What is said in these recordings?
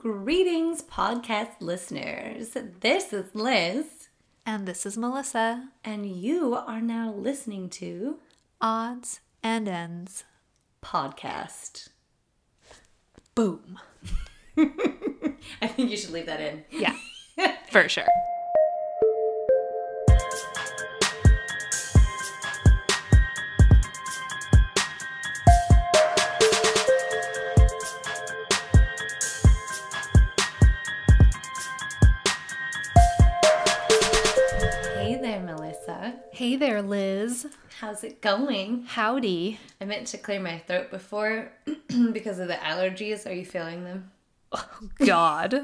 Greetings, podcast listeners. This is Liz, And this is Melissa. and you are now listening to Odds and ends. podcast. Boom. I think you should leave that in. Yeah, for sure. There, Liz. How's it going? Howdy. I meant to clear my throat before because of the allergies. Are you feeling them? Oh, God.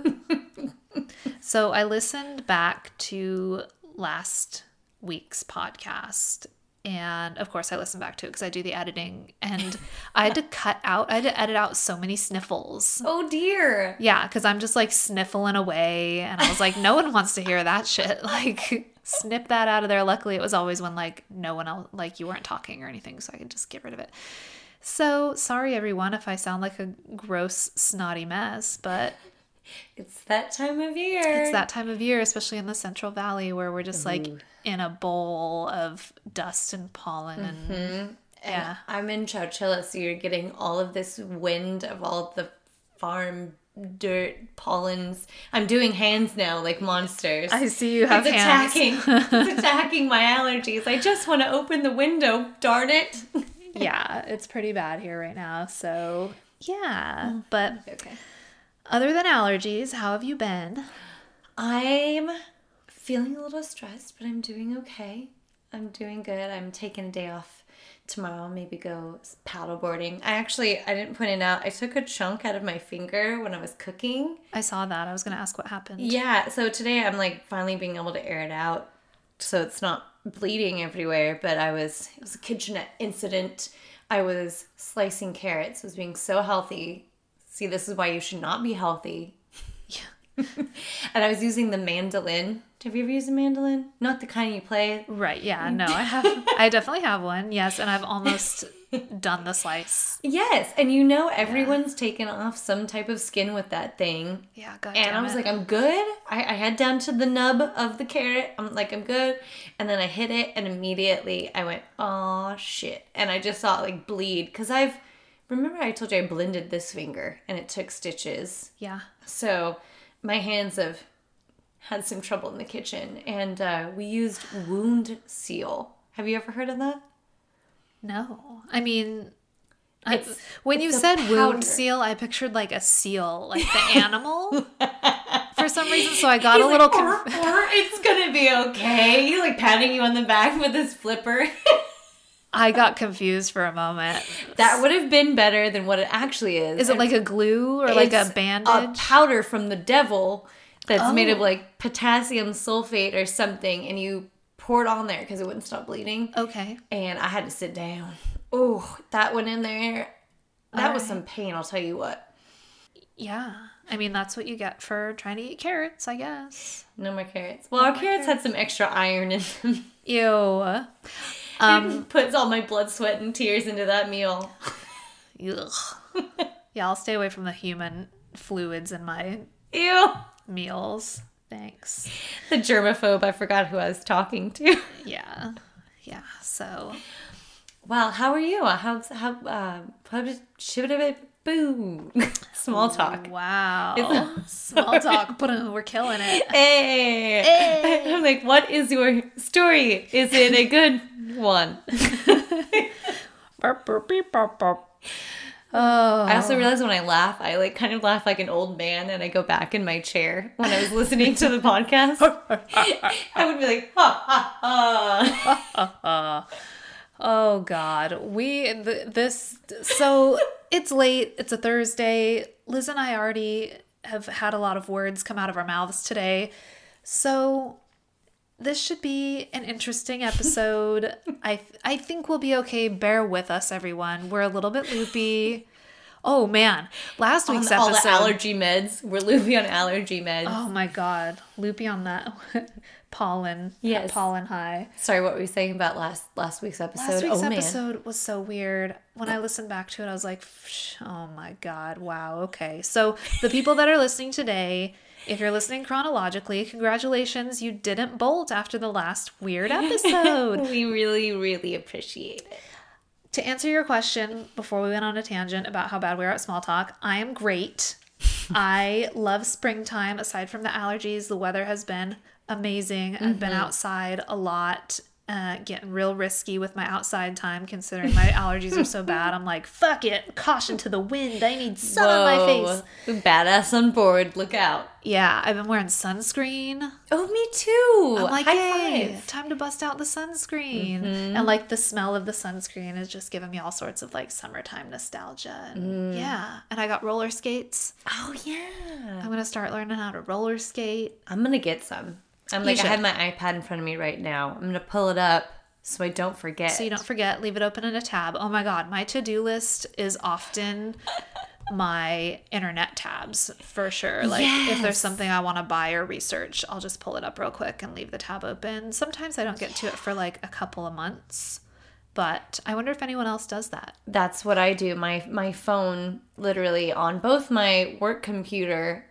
so I listened back to last week's podcast. And of course, I listened back to it because I do the editing. And I had to cut out, I had to edit out so many sniffles. Oh dear. Yeah, because I'm just like sniffling away. And I was like, no one wants to hear that shit. Like, snip that out of there. Luckily, it was always when like no one else, like you weren't talking or anything. So I could just get rid of it. So sorry, everyone, if I sound like a gross, snotty mess, but It's that time of year. it's that time of year, especially in the Central Valley where we're just like in a bowl of dust and pollen. Mm-hmm. And yeah. I'm in Chowchilla, so you're getting all of this wind of all the farm dirt pollens. I'm doing hands now like monsters. I see you have it's hands. attacking. it's attacking my allergies. I just want to open the window. Darn it. yeah, it's pretty bad here right now. So yeah. Mm, but okay. other than allergies, how have you been? I'm feeling a little stressed, but I'm doing okay. I'm doing good. I'm taking a day off tomorrow. Maybe go paddleboarding. I actually I didn't point it out. I took a chunk out of my finger when I was cooking. I saw that. I was going to ask what happened. Yeah, so today I'm like finally being able to air it out so it's not bleeding everywhere, but I was it was a kitchenette incident. I was slicing carrots, was being so healthy. See, this is why you should not be healthy. and I was using the mandolin. Have you ever used a mandolin? Not the kind you play. Right. Yeah. No, I have. I definitely have one. Yes. And I've almost done the slice. Yes, and you know everyone's taken off some type of skin with that thing. Yeah. God And I was it. like, I'm good. I, I head down to the nub of the carrot. I'm like, I'm good. And then I hit it, and immediately I went, oh shit. And I just saw it like bleed. Because I've, remember I told you I blended this finger and it took stitches. yeah. So my hands have had some trouble in the kitchen. And uh, we used Wound Seal. Have you ever heard of that? No. I mean, I, when you said powder. wound seal, I pictured like a seal, like the animal. For some reason, so I got He's a little. like, conf- "Or- or it's gonna be okay. He's like patting you on the back with his flipper. I got confused for a moment. that would have been better than what it actually is. Is it like a glue or like a bandage? A powder from the devil that's made of Oh. like potassium sulfate or something, and you pour it on there because it wouldn't stop bleeding. okay. And I had to sit down. Oh, that went in there. That was Alright. some pain. I'll tell you what. Yeah. I mean, that's what you get for trying to eat carrots, I guess. No more carrots. Well, our more carrots had some extra iron in them. Ew. Um, Puts all my blood, sweat, and tears into that meal. Yeah, I'll stay away from the human fluids in my Ew. meals. Thanks. The germaphobe. I forgot who I was talking to. Yeah. Yeah. So, Wow, how are you? How's how uh how did shibbity boo small talk. wow. Small talk. But we're killing it. Hey. Hey. I'm like, what is your story? Is it a good one? Burp, burp, beep, burp, burp. Oh. I also realize when I laugh, I like kind of laugh like an old man and I go back in my chair when I was listening to the podcast. I would be like, ha ha ha. Oh God, we th- this so it's late. It's a Thursday. Liz and I already have had a lot of words come out of our mouths today, so this should be an interesting episode. I th- I think we'll be okay. Bear with us, everyone. We're a little bit loopy. Oh man, last week's all episode. the allergy meds. We're loopy on allergy meds. Oh my god, loopy on that. pollen. Yes. Pollen high. Sorry, what were we saying about last last week's episode? Last week's oh man. episode was so weird. When I oh. listened back to it, I was like, oh my God, wow, okay. So, the people that are listening today, if you're listening chronologically, congratulations, you didn't bolt after the last weird episode. we really, really appreciate it. to answer your question before we went on a tangent about how bad we are at small talk, I am great. I love springtime. Aside from the allergies, the weather has been amazing. I've been mm-hmm. outside a lot, uh, getting real risky with my outside time, considering my allergies are so bad. I'm like, fuck it, caution to the wind. I need sun on my face. Whoa. Badass on board. Look out. Yeah, I've been wearing sunscreen. Oh, me too. I'm like, High hey, five. time to bust out the sunscreen. And like the smell of the sunscreen is just giving me all sorts of like summertime nostalgia. And yeah. And I got roller skates. Oh yeah. I'm gonna start learning how to roller skate. I'm gonna get some. I'm like I have my iPad in front of me right now. I'm gonna pull it up so I don't forget. So you don't forget, leave it open in a tab. Oh my god, my to-do list is often my internet tabs for sure. Like if there's something I want to buy or research, I'll just pull it up real quick and leave the tab open. Sometimes I don't get to it for like a couple of months. But I wonder if anyone else does that. That's what I do. My my phone literally on both my work computer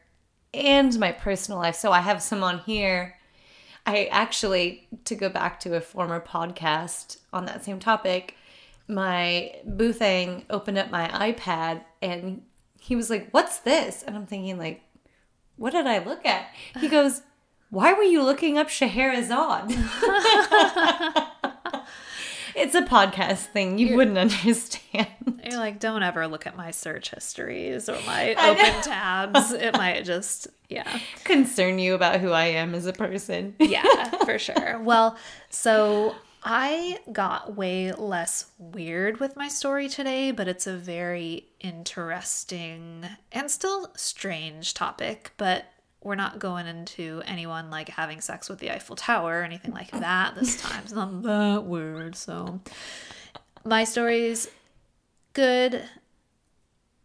and my personal life. So I have some on here. I actually to go back to a former podcast on that same topic, my Boothang opened up my iPad and he was like, "What's this?" And I'm thinking like, "What did I look at?" He goes, "Why were you looking up Scheherazade?" it's a podcast thing. You wouldn't understand. You're like, don't ever look at my search histories or my open tabs. It might just, yeah. concern you about who I am as a person. Yeah, for sure. Well, so I got way less weird with my story today, but it's a very interesting and still strange topic. But we're not going into anyone like having sex with the Eiffel Tower or anything like that this time. It's not that weird. So my story's good.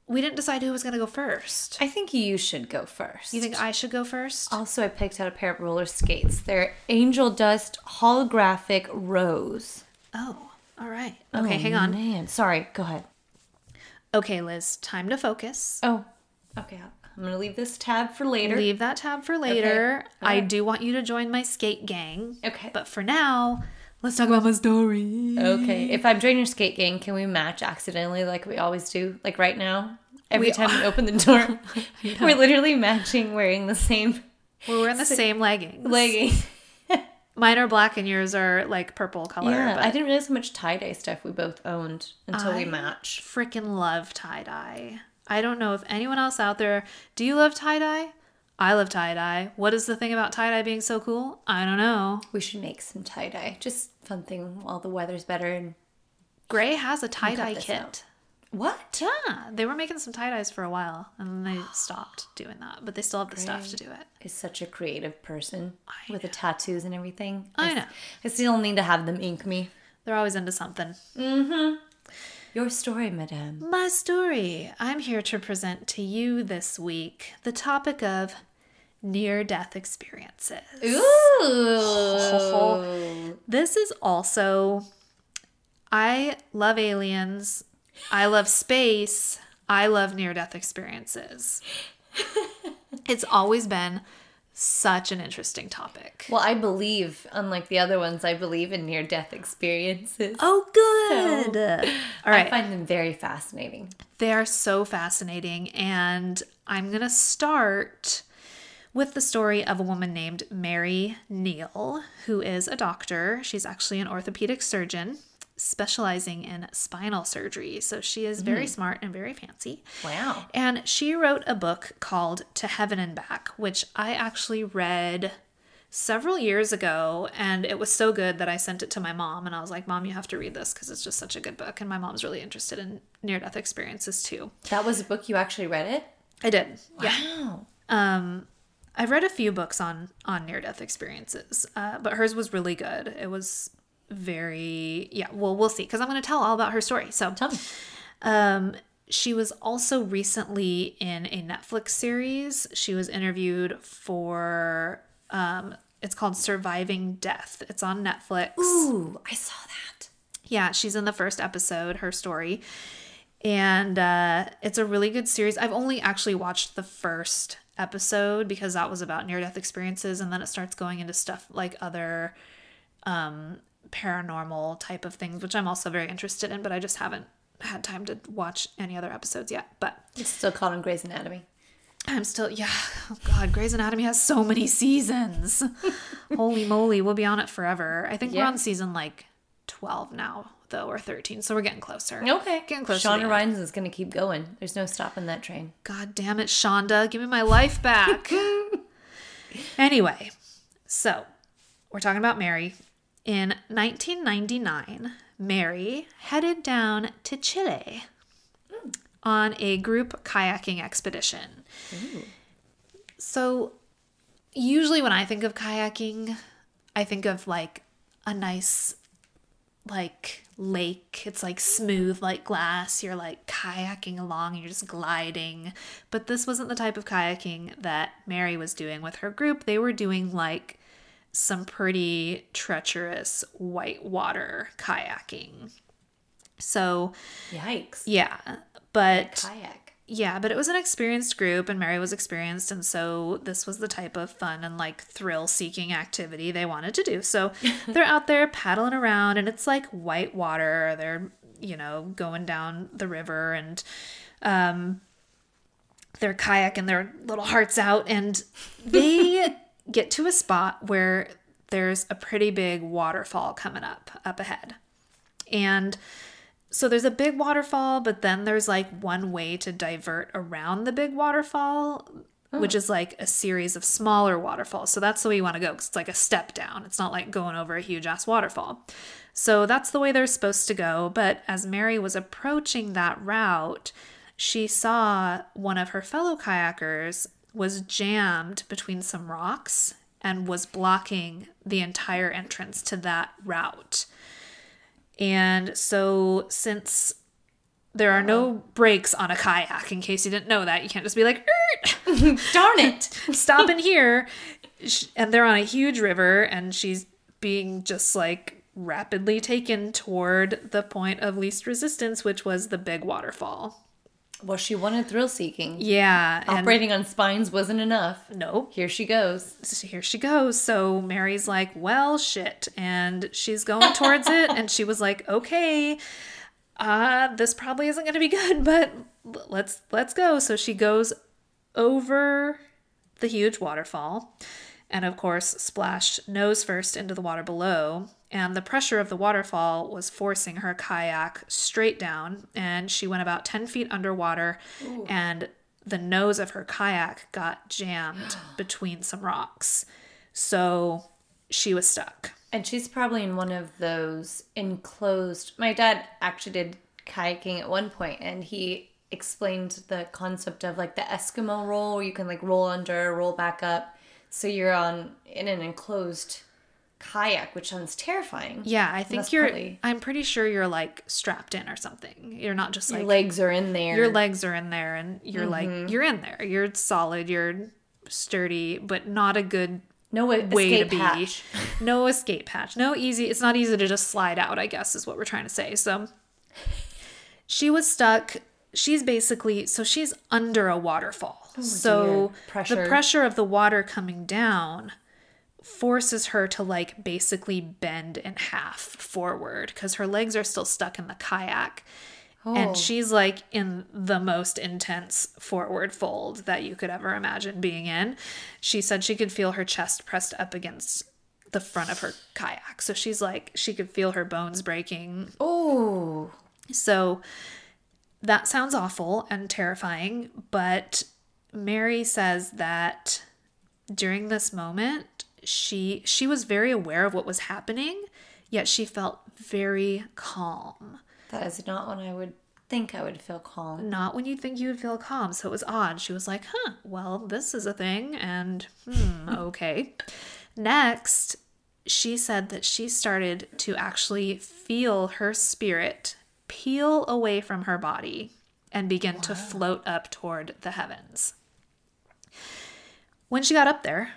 We didn't decide who was going to go first. I think you should go first. You think I should go first? Also, I picked out a pair of roller skates. They're Angel Dust holographic rose. Oh, all right. Oh, okay, hang on. Man, sorry. Go ahead. Okay, Liz, time to focus. Oh, okay. I'm gonna leave this tab for later. Leave that tab for later. I Alright. do want you to join my skate gang. Okay. But for now, let's talk about my story. Okay. If I'm joining your skate gang, can we match accidentally like we always do? Like right now, every We time we open the door, we're literally matching, wearing the same We're wearing the same leggings. leggings. Mine are black and yours are like purple color. Yeah, but I didn't realize how much tie dye stuff we both owned until we I- matched. freaking love tie dye. I don't know if anyone else out there, do you love tie dye? I love tie dye. What is the thing about tie dye being so cool? I don't know. We should make some tie dye. Just fun thing while the weather's better. And Gray has a tie dye kit. out. what? Yeah, they were making some tie dyes for a while and then they stopped doing that, but they still have the stuff to do it. Is such a creative person I with the tattoos and everything. I s- know. I still need to have them ink me. They're always into something. Mm-hmm. Your story, madame. My story. I'm here to present to you this week the topic of near death experiences. Ooh. This is also, I love aliens, I love space, I love near death experiences. it's always been such an interesting topic. well, I believe, unlike the other ones, I believe in near death experiences. Oh, good. All right. I find them very fascinating. They are so fascinating. And I'm going to start with the story of a woman named Mary Neal, who is a doctor. She's actually an orthopedic surgeon specializing in spinal surgery. So she is very smart and very fancy. Wow. And she wrote a book called To Heaven and Back, which I actually read several years ago and it was so good that I sent it to my mom and I was like, "Mom, you have to read this because it's just such a good book." And my mom's really interested in near death experiences too. That was a book you actually read it? I did. Yeah. Wow. Um I've read a few books on on near death experiences, uh, but hers was really good. It was very yeah. Well, we'll see because I'm going to tell all about her story. So Tell me. um, she was also recently in a Netflix series. She was interviewed for um, It's called Surviving Death. It's on Netflix. Ooh, I saw that. Yeah, she's in the first episode, her story. And uh, it's a really good series. I've only actually watched the first episode because that was about near death experiences. And then it starts going into stuff like other um, paranormal type of things, which I'm also very interested in, but I just haven't had time to watch any other episodes yet. But It's still called on Grey's Anatomy. I'm still, yeah. Oh God, Grey's Anatomy has so many seasons. Holy moly, we'll be on it forever. I think we're on season like 12 now, though, or 13. So we're getting closer. Okay. Getting closer. Shonda. Rhimes is going to keep going. There's no stopping that train. God damn it, Shonda, give me my life back. anyway, so we're talking about Mary. In 1999, Mary headed down to Chile on a group kayaking expedition. So, usually when I think of kayaking, I think of like a nice like lake. It's like smooth like glass. You're like kayaking along, you're just gliding. But this wasn't the type of kayaking that Mary was doing with her group. They were doing like some pretty treacherous whitewater kayaking. So, Yikes. yeah, but Kayak. yeah, but it was an experienced group, and Mary was experienced, and so this was the type of fun and like thrill seeking activity they wanted to do. So they're out there paddling around, and it's like white water. They're, you know, going down the river, and um, they're kayaking their little hearts out, and they get to a spot where there's a pretty big waterfall coming up up ahead. And so there's a big waterfall, but then there's like one way to divert around the big waterfall, oh. which is like a series of smaller waterfalls. So that's the way you want to go because it's like a step down. It's not like going over a huge ass waterfall. So that's the way they're supposed to go. But as Mary was approaching that route, she saw one of her fellow kayakers was jammed between some rocks and was blocking the entire entrance to that route. And so, since there are no brakes on a kayak, in case you didn't know that, you can't just be like, "Er, Darn it. stop in here. And they're on a huge river, and she's being just like rapidly taken toward the point of least resistance, which was the big waterfall. Well, she wanted thrill seeking. Yeah. Operating on spines wasn't enough. nope. Here she goes. so here she goes. So Mary's like, well, shit. And she's going towards it. And she was like, okay, uh, this probably isn't going to be good, but let's, let's go. So she goes over the huge waterfall and of course splashed nose first into the water below. And the pressure of the waterfall was forcing her kayak straight down, and she went about 10 feet underwater, and the nose of her kayak got jammed between some rocks. So she was stuck. And she's probably in one of those enclosed. My dad actually did kayaking at one point, and he explained the concept of like the Eskimo roll, where you can like roll under, roll back up. So you're on in an enclosed kayak, which sounds terrifying. Yeah, I think you're. partly- I'm pretty sure you're like strapped in or something. You're not just like Your legs are in there. your legs are in there and you're Mm-hmm. like you're in there. You're solid. You're sturdy, but not a good no way to escape be. hatch. No escape hatch. No easy. It's not easy to just slide out. I guess is what we're trying to say. So she was stuck. She's basically so she's under a waterfall. so dear. the Pressure. pressure of the water coming down forces her to like basically bend in half forward because her legs are still stuck in the kayak. Oh. And she's like in the most intense forward fold that you could ever imagine being in. She said she could feel her chest pressed up against the front of her kayak. So she's like, she could feel her bones breaking. Oh, So that sounds awful and terrifying. But Mary says that during this moment, she she was very aware of what was happening, yet she felt very calm. that is not when I would think I would feel calm. not when you'd think you would feel calm. So it was odd. She was like, huh, well, this is a thing. And hmm, okay. Next, she said that she started to actually feel her spirit peel away from her body and begin to float up toward the heavens. When she got up there,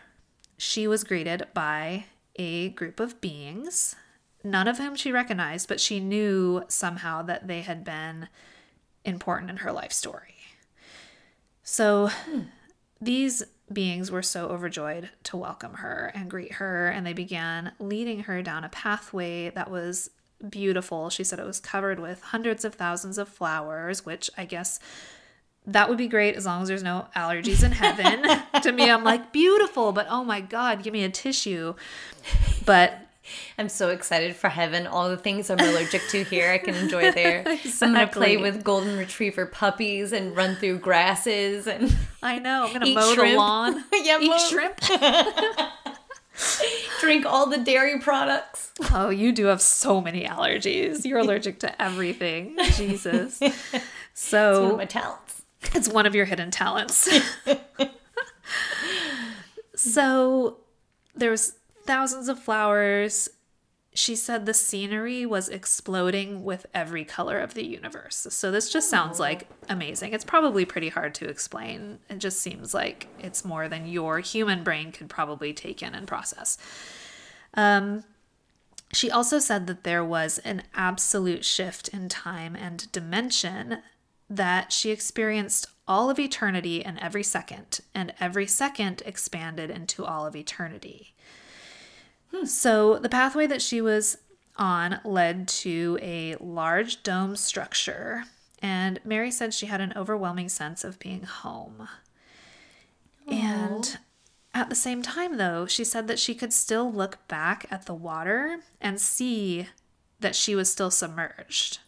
she was greeted by a group of beings, none of whom she recognized, but she knew somehow that they had been important in her life story. So these beings were so overjoyed to welcome her and greet her, and they began leading her down a pathway that was beautiful. She said it was covered with hundreds of thousands of flowers, which I guess that would be great as long as there's no allergies in heaven. to me, I'm like, beautiful, but oh my God, give me a tissue. But I'm so excited for heaven. All the things I'm allergic to here, I can enjoy there. I'm gonna play with golden retriever puppies and run through grasses and I know, I'm gonna mow the shrimp. lawn. Yeah, Eat mow- shrimp. drink all the dairy products. Oh, you do have so many allergies. You're allergic to everything. Jesus. One of So my talents. it's one of your hidden talents. so there was thousands of flowers. She said the scenery was exploding with every color of the universe. So this just sounds like amazing. It's probably pretty hard to explain. It just seems like it's more than your human brain could probably take in and process. Um, she also said that there was an absolute shift in time and dimension, that she experienced all of eternity in every second, and every second expanded into all of eternity. Hmm. So the pathway that she was on led to a large dome structure, and Mary said she had an overwhelming sense of being home. And at the same time, though, she said that she could still look back at the water and see that she was still submerged.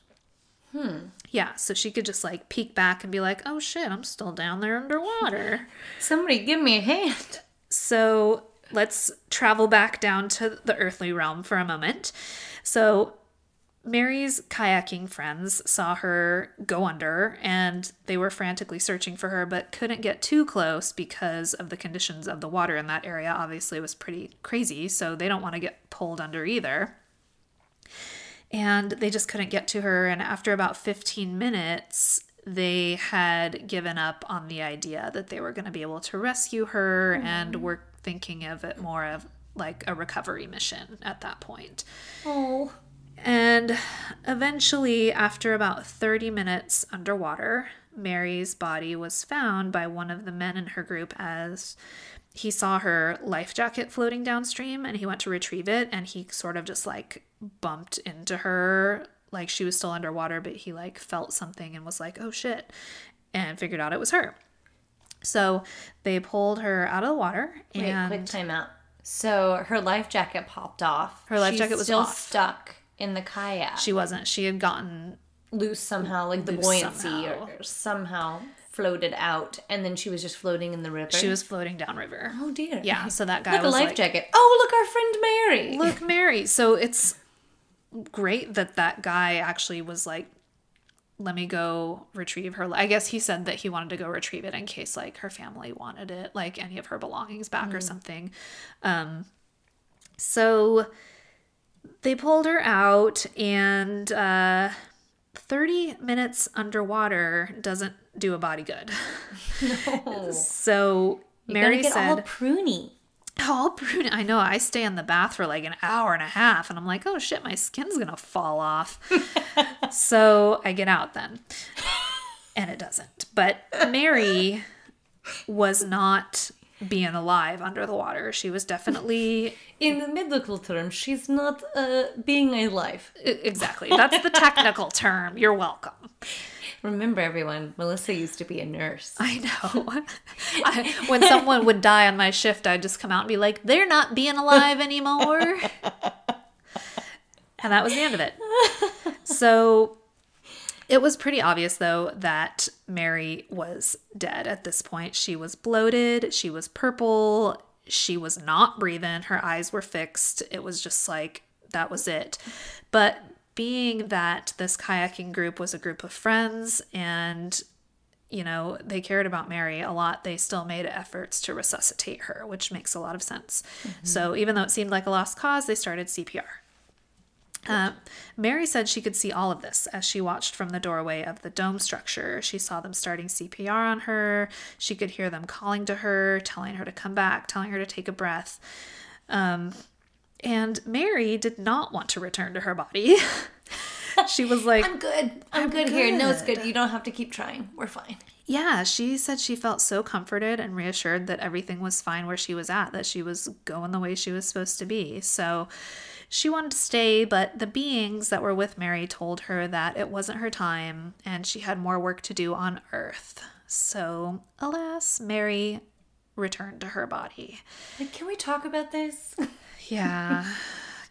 Hmm. Yeah, so she could just like peek back and be like, oh shit, I'm still down there underwater. Somebody give me a hand. So let's travel back down to the earthly realm for a moment. So Mary's kayaking friends saw her go under and they were frantically searching for her, but couldn't get too close because of the conditions of the water in that area. Obviously, it was pretty crazy, so they don't want to get pulled under either. And they just couldn't get to her. And after about 15 minutes, they had given up on the idea that they were going to be able to rescue her mm-hmm. and were thinking of it more of like a recovery mission at that point. Oh. And eventually, after about 30 minutes underwater, Mary's body was found by one of the men in her group as he saw her life jacket floating downstream and he went to retrieve it and he sort of just like bumped into her like she was still underwater but he like felt something and was like oh shit and figured out it was her so they pulled her out of the water Wait, and quick timeout. So her life jacket popped off. Her life She's jacket was still off. stuck in the kayak. she wasn't she had gotten loose somehow, like the buoyancy somehow. or somehow floated out, and then she was just floating in the river. she was floating downriver Oh dear. yeah so that guy Look, a was life like, jacket. Oh, look, our friend Mary. look mary so it's great that that guy actually was like let me go retrieve her i guess he said that he wanted to go retrieve it in case like her family wanted it like any of her belongings back or something um so they pulled her out and uh 30 minutes underwater doesn't do a body good no. so You mary said all pruny. all. I know. I stay in the bath for like an hour and a half, and I'm like, oh shit, my skin's gonna fall off. so I get out then, and it doesn't. But Mary was not being alive under the water. She was definitely In the medical term, she's not uh, being alive. exactly. That's the technical term. You're welcome. Remember, everyone, Melissa used to be a nurse. I know. I, when someone would die on my shift, I'd just come out and be like, they're not being alive anymore. and that was the end of it. So it was pretty obvious, though, that Mary was dead at this point. She was bloated, she was purple, she was not breathing, her eyes were fixed. It was just like, that was it. But being that this kayaking group was a group of friends and you know, they cared about Mary a lot. They still made efforts to resuscitate her, which makes a lot of sense. So, even though it seemed like a lost cause, they started CPR. Uh, Mary said she could see all of this as she watched from the doorway of the dome structure. She saw them starting CPR on her. She could hear them calling to her, telling her to come back, telling her to take a breath. Um, and Mary did not want to return to her body. she was like, I'm good. I'm, good, here. No, it's good. You don't have to keep trying. We're fine. yeah, she said she felt so comforted and reassured that everything was fine where she was at, that she was going the way she was supposed to be. So she wanted to stay, but the beings that were with Mary told her that it wasn't her time and she had more work to do on Earth. So, alas, Mary returned to her body. Can we talk about this? Yeah.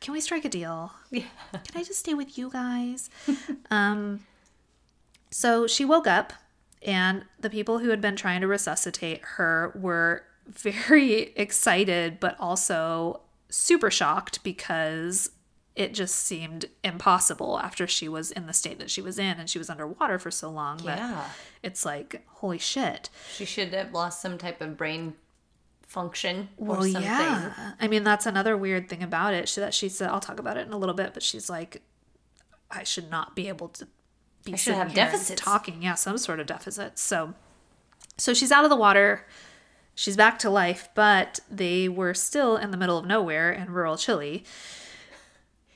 Can we strike a deal? yeah. Can I just stay with you guys? um, so she woke up, and the people who had been trying to resuscitate her were very excited, but also super shocked because it just seemed impossible after she was in the state that she was in and she was underwater for so long Yeah. it's like, holy shit. She should have lost some type of brain function or Well, something. yeah. I mean, that's another weird thing about it. She, that she said, I'll talk about it in a little bit, but she's like, I should not be able to be I should have deficits. talking. Yeah, some sort of deficit. So, so she's out of the water. She's back to life, but they were still in the middle of nowhere in rural Chile.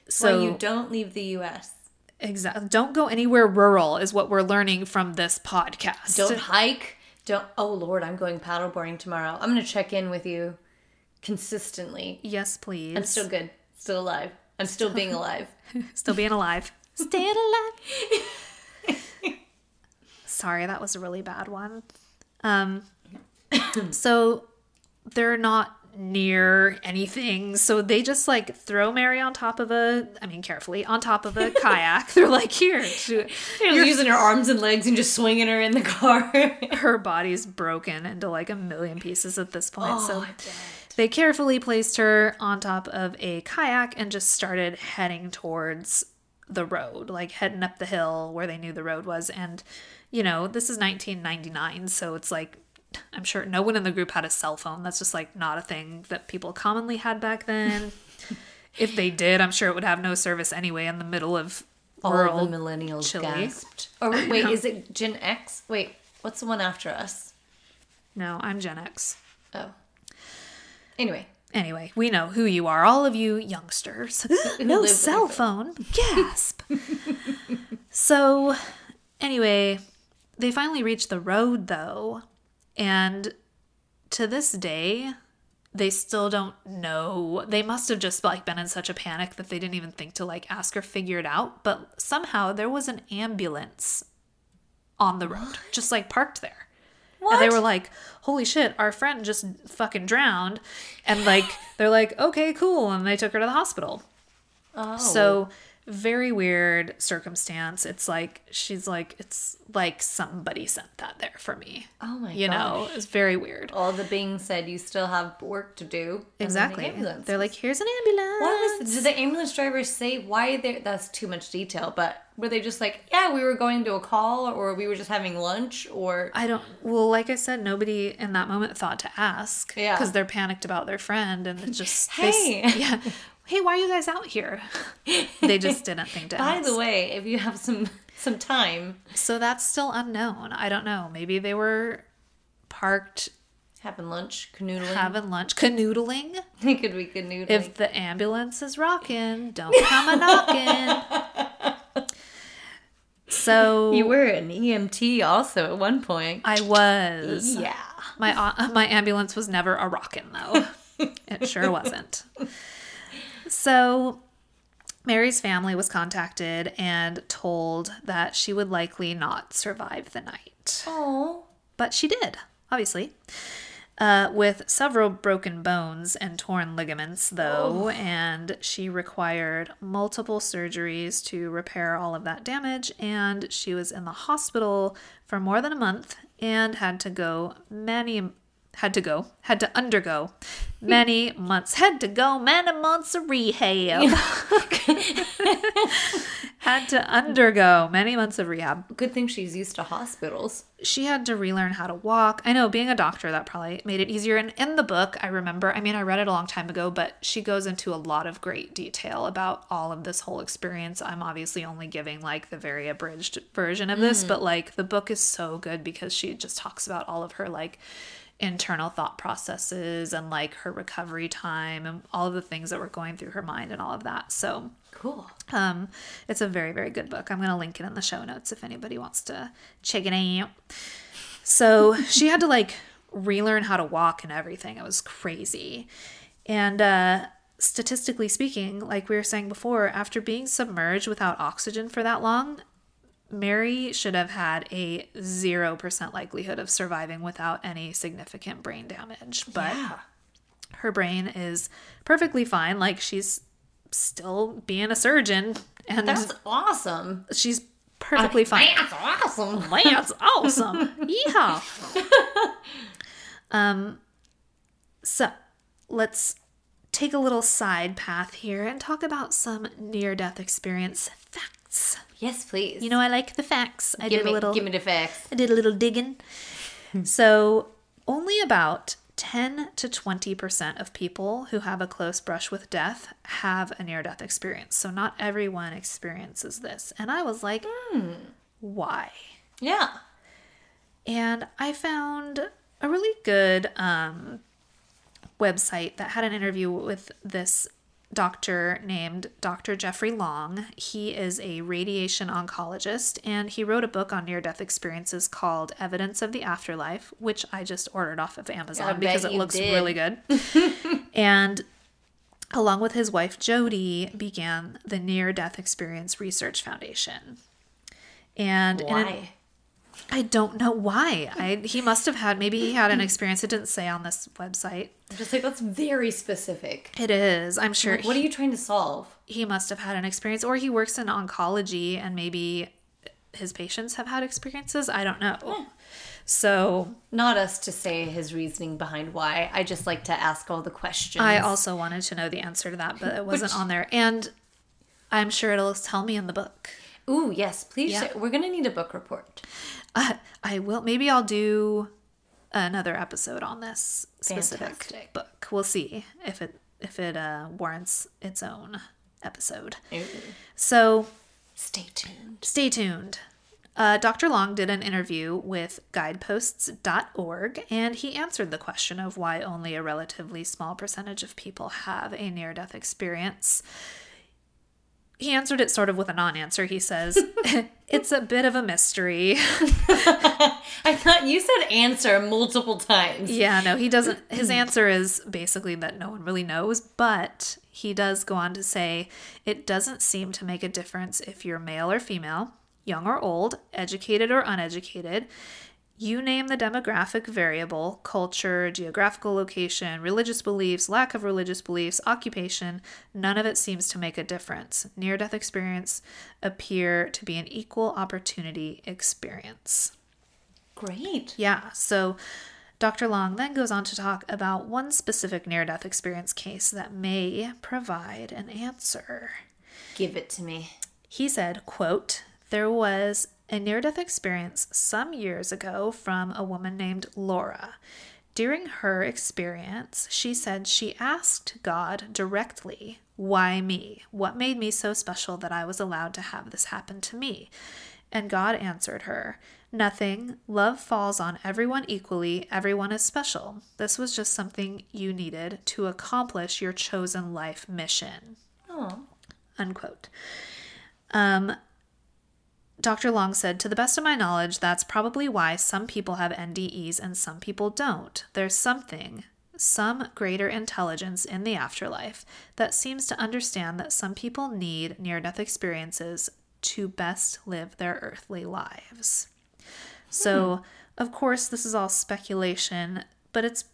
So well, you don't leave the U.S. exactly, don't go anywhere rural is what we're learning from this podcast. Don't hike. Don't. Oh Lord, I'm going paddleboarding tomorrow. I'm gonna check in with you consistently. yes, please. I'm still good. Still alive. I'm still being alive. Still being alive. Staying alive. Sorry, that was a really bad one. Um, so they're not near anything. So they just like throw Mary on top of a, I mean, carefully, on top of a kayak. They're like, here, do- You're using her arms and legs and just swinging her in the car. her body's broken into like a million pieces at this point. Oh, so they carefully placed her on top of a kayak and just started heading towards the road, like heading up the hill where they knew the road was. And, you know, this is 1999, so it's like, I'm sure no one in the group had a cell phone. That's just like not a thing that people commonly had back then. if they did, I'm sure it would have no service anyway in the middle of All rural of the millennials Chile. gasped. Or wait, is it Gen X? Wait, what's the one after us? No, I'm Gen X. Oh. Anyway, Anyway, we know who you are, all of you youngsters. no cell phone. Gasp. so, anyway, they finally reached the road though, and to this day, they still don't know. They must have just like been in such a panic that they didn't even think to like ask or figure it out, but somehow there was an ambulance on the road, just like parked there. What? And they were like, holy shit, our friend just fucking drowned. And like, they're like, okay, cool. And they took her to the hospital. oh, So, very weird circumstance. It's like, she's like, it's like somebody sent that there for me. oh my You know, it's very weird. all the being said, you still have work to do. the Exactly. ambulance. They're like, here's an ambulance. What was did the ambulance driver say why they that's too much detail, but were they just like, yeah, we were going to a call or we were just having lunch or I don't. Well, like I said, nobody in that moment thought to ask. Yeah. Because they're panicked about their friend, and it just they Hey. yeah. Hey, why are you guys out here? they just didn't think to By ask. the way, if you have some some time, So that's still unknown. I don't know. Maybe they were parked having lunch, canoodling. having lunch, canoodling. They could be canoodling. If the ambulance is rocking, don't come a knocking. So you were an EMT also at one point. I was. yeah. My uh, my ambulance was never a rockin' though. it sure wasn't. So Mary's family was contacted and told that she would likely not survive the night. Oh. But she did, obviously. Uh, with several broken bones and torn ligaments, though, and she required multiple surgeries to repair all of that damage. And she was in the hospital for more than a month and had to go many, had to go, had to undergo many months, had to go many months of rehab. had to undergo many months of rehab. Good thing she's used to hospitals. She had to relearn how to walk. I know being a doctor, that probably made it easier. And in the book, I remember, I mean, I read it a long time ago, but she goes into a lot of great detail about all of this whole experience. I'm obviously only giving like the very abridged version of this, mm. but like the book is so good because she just talks about all of her like internal thought processes and like her recovery time and all of the things that were going through her mind and all of that. So, Cool. um, it's a very, very good book. I'm going to link it in the show notes if anybody wants to check it out. So she had to like relearn how to walk and everything. It was crazy. And uh, statistically speaking, like we were saying before, after being submerged without oxygen for that long, Mary should have had a 0% likelihood of surviving without any significant brain damage. But Yeah. her brain is perfectly fine. Like she's still being a surgeon and That's awesome. she's perfectly fine. That's awesome. That's awesome. Yeehaw. um, so let's take a little side path here and talk about some near death experience facts. Yes, please. You know, I like the facts. I give did me, a little give me the facts. I did a little digging. so, only about 10 to 20% of people who have a close brush with death have a near death experience. So, not everyone experiences this. And I was like, why? Yeah. And I found a really good um, website that had an interview with this doctor named Dr. Jeffrey Long. He is a radiation oncologist and he wrote a book on near death experiences called Evidence of the Afterlife, which I just ordered off of Amazon I because it looks did. really good. and along with his wife Jody began the Near Death Experience Research Foundation. And Why? I don't know why. I he must have had maybe he had an experience. It didn't say on this website. I'm just like that's very specific. It is. I'm sure Like, what are you trying to solve? he must have had an experience, or he works in oncology and maybe his patients have had experiences. I don't know. So Not us to say his reasoning behind why. I just like to ask all the questions. I also wanted to know the answer to that, but it wasn't Which- on there. And I'm sure it'll tell me in the book. Ooh, yes, please. Yeah. say- We're gonna need a book report. Uh, I will. Maybe I'll do another episode on this specific Fantastic. book. We'll see if it if it uh, warrants its own episode. Ooh. So Stay tuned. stay tuned. Uh, Dr. Long did an interview with guideposts.org and he answered the question of why only a relatively small percentage of people have a near death experience. He answered it sort of with a non answer. He says, It's a bit of a mystery. I thought you said answer multiple times. Yeah, no, he doesn't. His answer is basically that no one really knows, but he does go on to say it doesn't seem to make a difference if you're male or female, young or old, educated or uneducated. You name the demographic variable culture, geographical location, religious beliefs, lack of religious beliefs, occupation none of it seems to make a difference. Near death experience appear to be an equal opportunity experience. Great. Yeah, so Dr. Long then goes on to talk about one specific near death experience case that may provide an answer. Give it to me. He said, quote, there was a near death experience some years ago from a woman named Laura. During her experience, she said she asked God directly, Why me? What made me so special that I was allowed to have this happen to me? And God answered her, Nothing. Love falls on everyone equally. Everyone is special. This was just something you needed to accomplish your chosen life mission Oh. unquote. Um, Dr. Long said, To the best of my knowledge, that's probably why some people have NDEs and some people don't. There's something, some greater intelligence in the afterlife that seems to understand that some people need near death experiences to best live their earthly lives. So, hmm. of course, this is all speculation, but it's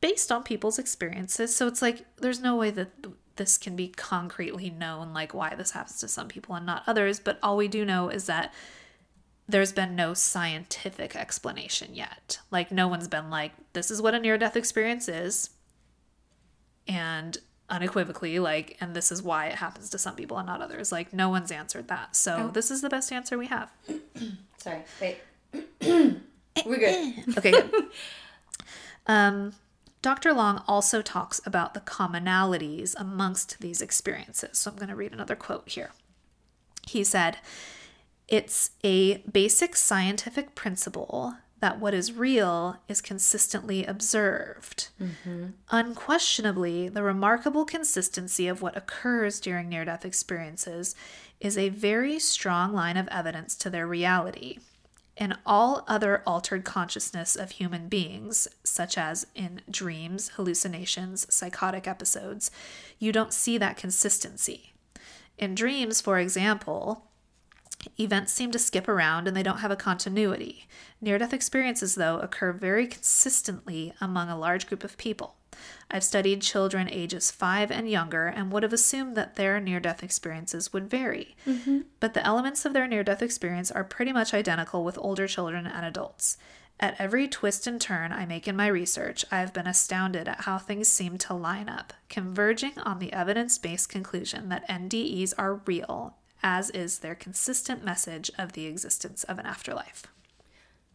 based on people's experiences. So it's like there's no way that this can be concretely known, like why this happens to some people and not others. But all we do know is that there's been no scientific explanation yet. Like, no one's been like, this is what a near death experience is. And unequivocally like and this is why it happens to some people and not others like no one's answered that so Oh. this is the best answer we have Sorry. Wait. We're good. okay good um dr long also talks about the commonalities amongst these experiences so i'm going to read another quote here he said it's a basic scientific principle that what is real is consistently observed. Mm-hmm. Unquestionably, the remarkable consistency of what occurs during near death experiences is a very strong line of evidence to their reality. In all other altered consciousness of human beings, such as in dreams, hallucinations, psychotic episodes, you don't see that consistency. In dreams, for example, Events seem to skip around and they don't have a continuity. Near death experiences, though, occur very consistently among a large group of people. I've studied children ages 5 and younger and would have assumed that their near death experiences would vary. Mm-hmm. But the elements of their near death experience are pretty much identical with older children and adults. At every twist and turn I make in my research, I have been astounded at how things seem to line up, converging on the evidence based conclusion that NDEs are real as is their consistent message of the existence of an afterlife.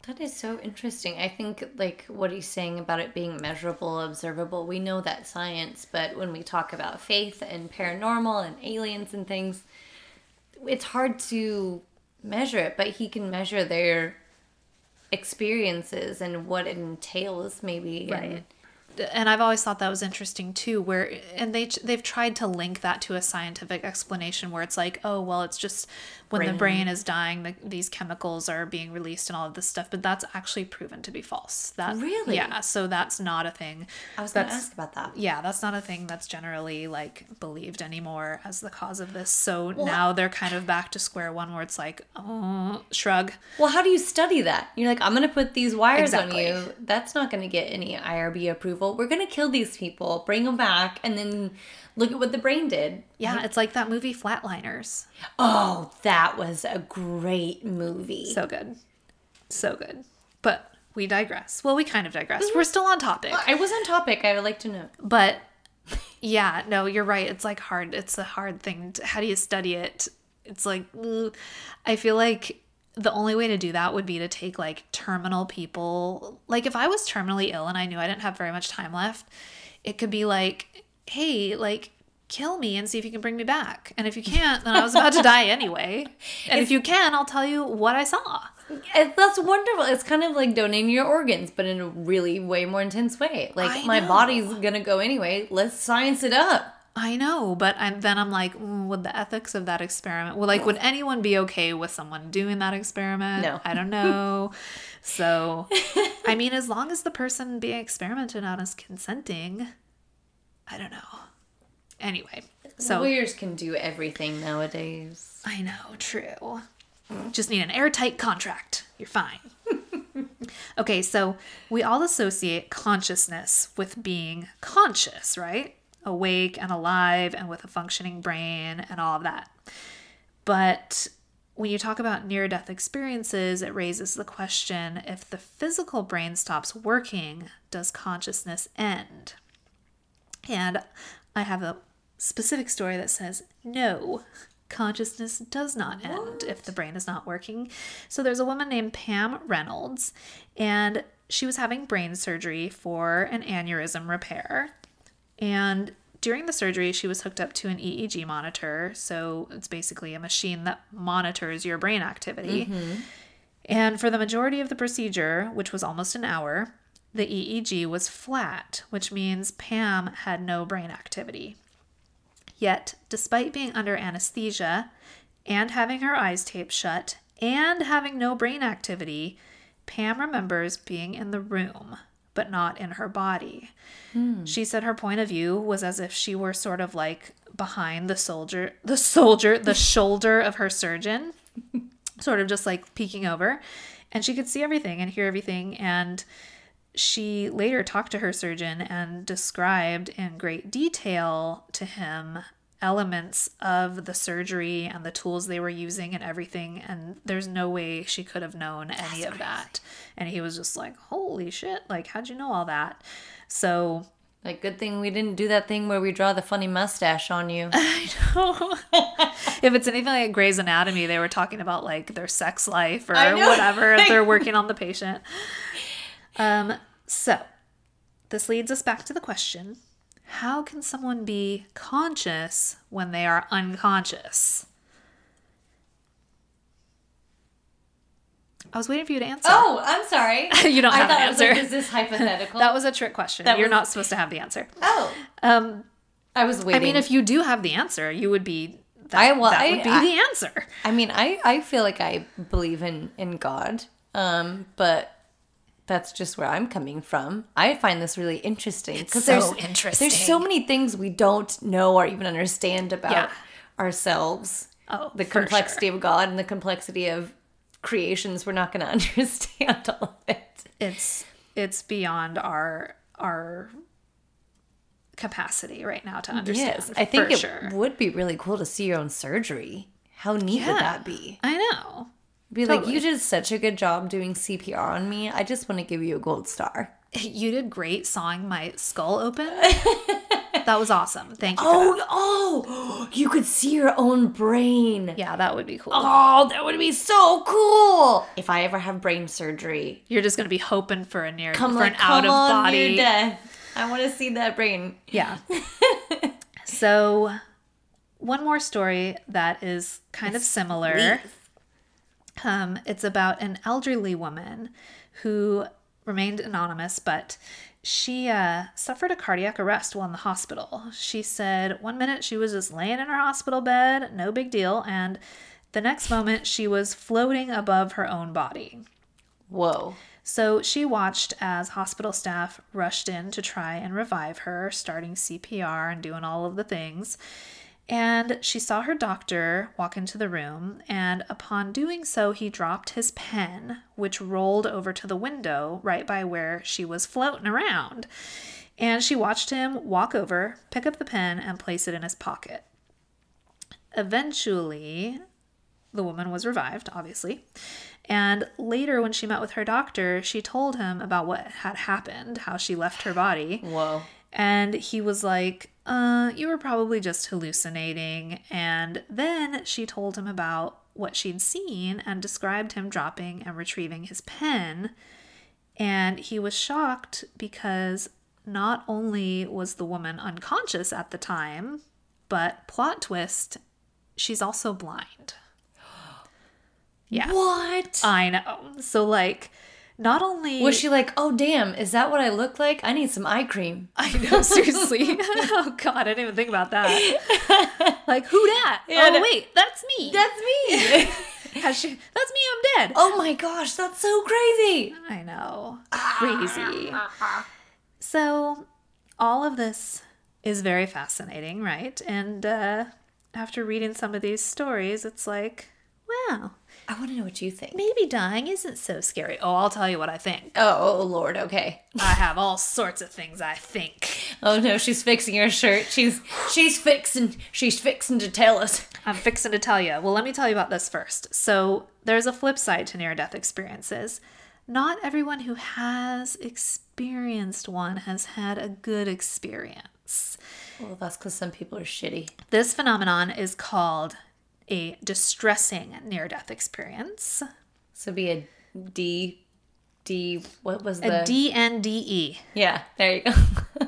That is so interesting. I think like what he's saying about it being measurable, observable, we know that science, but when we talk about faith and paranormal and aliens and things, it's hard to measure it, but he can measure their experiences and what it entails maybe. and- And I've always thought that was interesting too where and they they've tried to link that to a scientific explanation where it's like, oh, well, it's just when the Brain. brain is dying, the, these chemicals are being released and all of this stuff, but that's actually proven to be false. That Really? Yeah, so that's not a thing. I was going to ask about that. yeah, that's not a thing that's generally like believed anymore as the cause of this. So now they're kind of back to square one where it's like, oh, shrug. Well, how do you study that? You're like, I'm going to put these wires Exactly. on you. That's not going to get any IRB approval. We're going to kill these people, bring them back, and then look at what the brain did. Yeah, it's like that movie Flatliners. Oh, that was a great movie. So good. So good. But we digress. Well, we kind of digress. We're mm-hmm. still on topic. I was on topic. I would like to know. But yeah, no, you're right. It's like hard. It's a hard thing. To, how do you study it? It's like. I feel like the only way to do that would be to take like terminal people. Like if I was terminally ill and I knew I didn't have very much time left, it could be like, hey, like, kill me and see if you can bring me back. And if you can't, then I was about to die anyway. And if you can, I'll tell you what I saw. It, that's wonderful. It's kind of like donating your organs, but in a really way more intense way. Like my body's gonna go anyway. Let's science it up. I know, but I, then I'm like, mm, would the ethics of that experiment, well, like, would anyone be okay with someone doing that experiment? No. I don't know. so, I mean, as long as the person being experimented on is consenting, I don't know. Anyway, so Lawyers can do everything nowadays. I know, true. Mm. Just need an airtight contract. You're fine. okay, so we all associate consciousness with being conscious, right? Awake and alive and with a functioning brain and all of that. But when you talk about near death experiences, it raises the question if the physical brain stops working, does consciousness end? And I have a specific story that says no, consciousness does not end if the brain is not working. So there's a woman named Pam Reynolds, and she was having brain surgery for an aneurysm repair. And during the surgery, she was hooked up to an EEG monitor. So it's basically a machine that monitors your brain activity. Mm-hmm. And for the majority of the procedure, which was almost an hour, the EEG was flat, which means Pam had no brain activity. Yet, despite being under anesthesia and having her eyes taped shut and having no brain activity, Pam remembers being in the room, but not in her body. Hmm. She said her point of view was as if she were sort of like behind the soldier, the soldier, the shoulder of her surgeon, sort of just like peeking over. And she could see everything and hear everything. And she later talked to her surgeon and described in great detail to him elements of the surgery and the tools they were using and everything and there's no way she could have known any of that and he was just like holy shit like how'd you know all that so Like, good thing we didn't do that thing where we draw the funny mustache on you. I know. if it's anything like Grey's Anatomy, they were talking about like their sex life or whatever if they're working on the patient. Um, so this leads us back to the question how can someone be conscious when they are unconscious? I was waiting for you to answer. Oh, I'm sorry. You don't I have an was like, answer. is this hypothetical? That was a trick question. That You're was- not supposed to have the answer. oh, Um, I was waiting. I mean, if you do have the answer, you would be. That, I- well, that I- would be I- the answer. I mean, I I feel like I believe in in God, um, but that's just where I'm coming from. I find this really interesting It's 'cause so there's, interesting. There's so many things we don't know or even understand about Yeah. ourselves. Oh, the complexity of God and the complexity of creations. We're not going to understand all of it. it's it's beyond our our capacity right now to understand. Yes, I think it sure. would be really cool to see your own surgery. How neat Yeah. would that be? I know. Be like, you did such a good job doing CPR on me. I just want to give you a gold star. You did great sawing my skull open. that was awesome. Thank you. Oh, oh, you could see your own brain. yeah, that would be cool. Oh, that would be so cool. If I ever have brain surgery, You're just gonna be hoping for a near come for like, an out come of on body. near death. I want to see that brain. Yeah. so, one more story that is kind of similar. Um, it's about an elderly woman who remained anonymous, but she uh, suffered a cardiac arrest while in the hospital. She said one minute she was just laying in her hospital bed, no big deal, and the next moment she was floating above her own body. Whoa. So she watched as hospital staff rushed in to try and revive her, starting CPR and doing all of the things. And she saw her doctor walk into the room, and upon doing so, he dropped his pen, which rolled over to the window right by where she was floating around. And she watched him walk over, pick up the pen, and place it in his pocket. Eventually, the woman was revived, obviously. And later, when she met with her doctor, she told him about what had happened, how she left her body. Whoa. And he was like, uh, you were probably just hallucinating. And then she told him about what she'd seen and described him dropping and retrieving his pen. And he was shocked because not only was the woman unconscious at the time, but plot twist, she's also blind. Yeah. What? I know. So, like, not only. Was she like, oh, damn, is that what I look like? I need some eye cream. I know, seriously. oh God, I didn't even think about that. Like, who that? Yeah, oh no- wait, that's me. That's me. Has she? That's me. I'm dead. oh my gosh, that's so crazy. I know, crazy. So, all of this is very fascinating, right? And uh, after reading some of these stories, it's like, wow, I want to know what you think. maybe dying isn't so scary. Oh, I'll tell you what I think. Oh, oh, Lord, okay. I have all sorts of things I think. Oh no, she's fixing her shirt. She's she's fixing she's fixing to tell us. I'm fixing to tell you. Well, let me tell you about this first. So, there's a flip side to near death experiences. Not everyone who has experienced one has had a good experience. Well, that's because some people are shitty. This phenomenon is called a distressing near death experience, So be a D D what was a the DNDE. Yeah, there you go.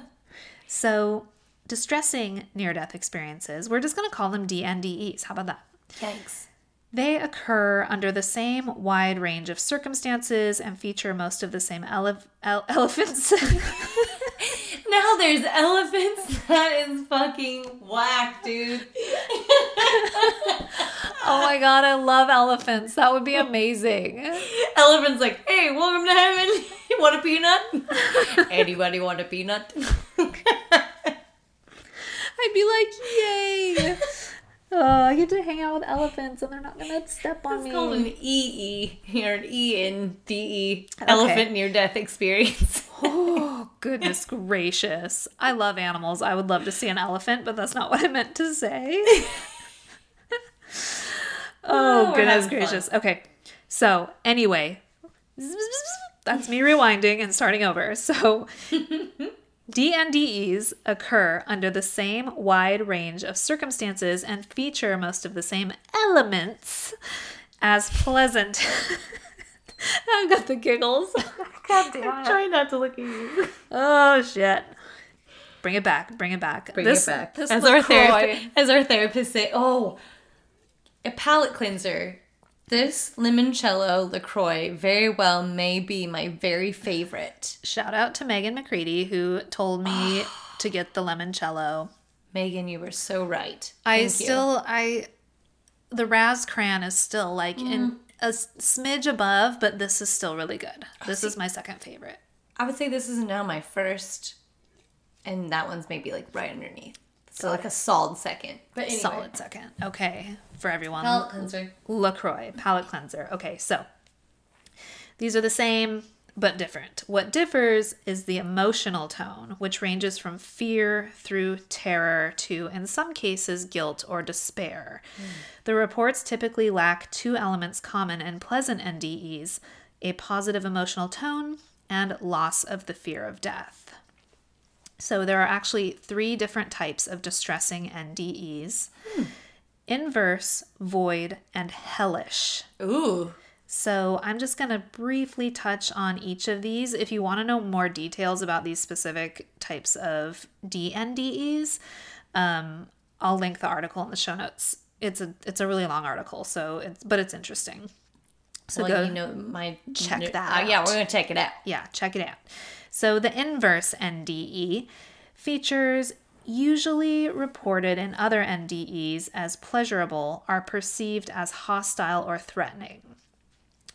So, distressing near death experiences, we're just going to call them DNDEs. How about that? Thanks. They occur under the same wide range of circumstances and feature most of the same ele- ele- elephants. Now there's elephants. That is fucking whack, dude. oh my god, I love elephants. That would be amazing. Elephant's like, hey, welcome to heaven. You want a peanut? Anybody want a peanut? I'd be like, yay. Oh, I get to hang out with elephants and they're not gonna step on It's me. called an EE or an E in DE. Elephant near death experience. Oh, goodness gracious. I love animals. I would love to see an elephant, but that's not what I meant to say. Oh, oh, we're goodness having fun. gracious. Okay. So, anyway, that's me rewinding and starting over. So, DNDEs occur under the same wide range of circumstances and feature most of the same elements as pleasant. I've got the giggles. God damn it. Try not to look at you. Oh shit. Bring it back. Bring it back. Bring this, it back. This as our therapist, as our therapist say, oh, a palate cleanser. This limoncello Lacroix very well may be my very favorite. Shout out to Megan McCready who told me to get the limoncello. Megan, you were so right. I Thank you. still I the Raz Cran is still like in mm. a smidge above, but this is still really good. Oh, this is my second favorite. I would say this is now my first, and that one's maybe like right underneath. So like a solid second. But anyway. Solid second. Okay, for everyone. Palate cleanser. LaCroix, Palate cleanser. Okay, so these are the same but different. What differs is the emotional tone, which ranges from fear through terror to, in some cases, guilt or despair. Hmm. The reports typically lack two elements common in pleasant NDEs a positive emotional tone and loss of the fear of death. So there are actually three different types of distressing NDEs inverse, void, and hellish. Ooh. So I'm just going to briefly touch on each of these. If you want to know more details about these specific types of DNDEs, um, I'll link the article in the show notes. It's a it's a really long article, so it's but it's interesting. So well, go you know my check that uh, yeah, we're gonna check it out. yeah, check it out. So the inverse NDE features usually reported in other NDEs as pleasurable are perceived as hostile or threatening.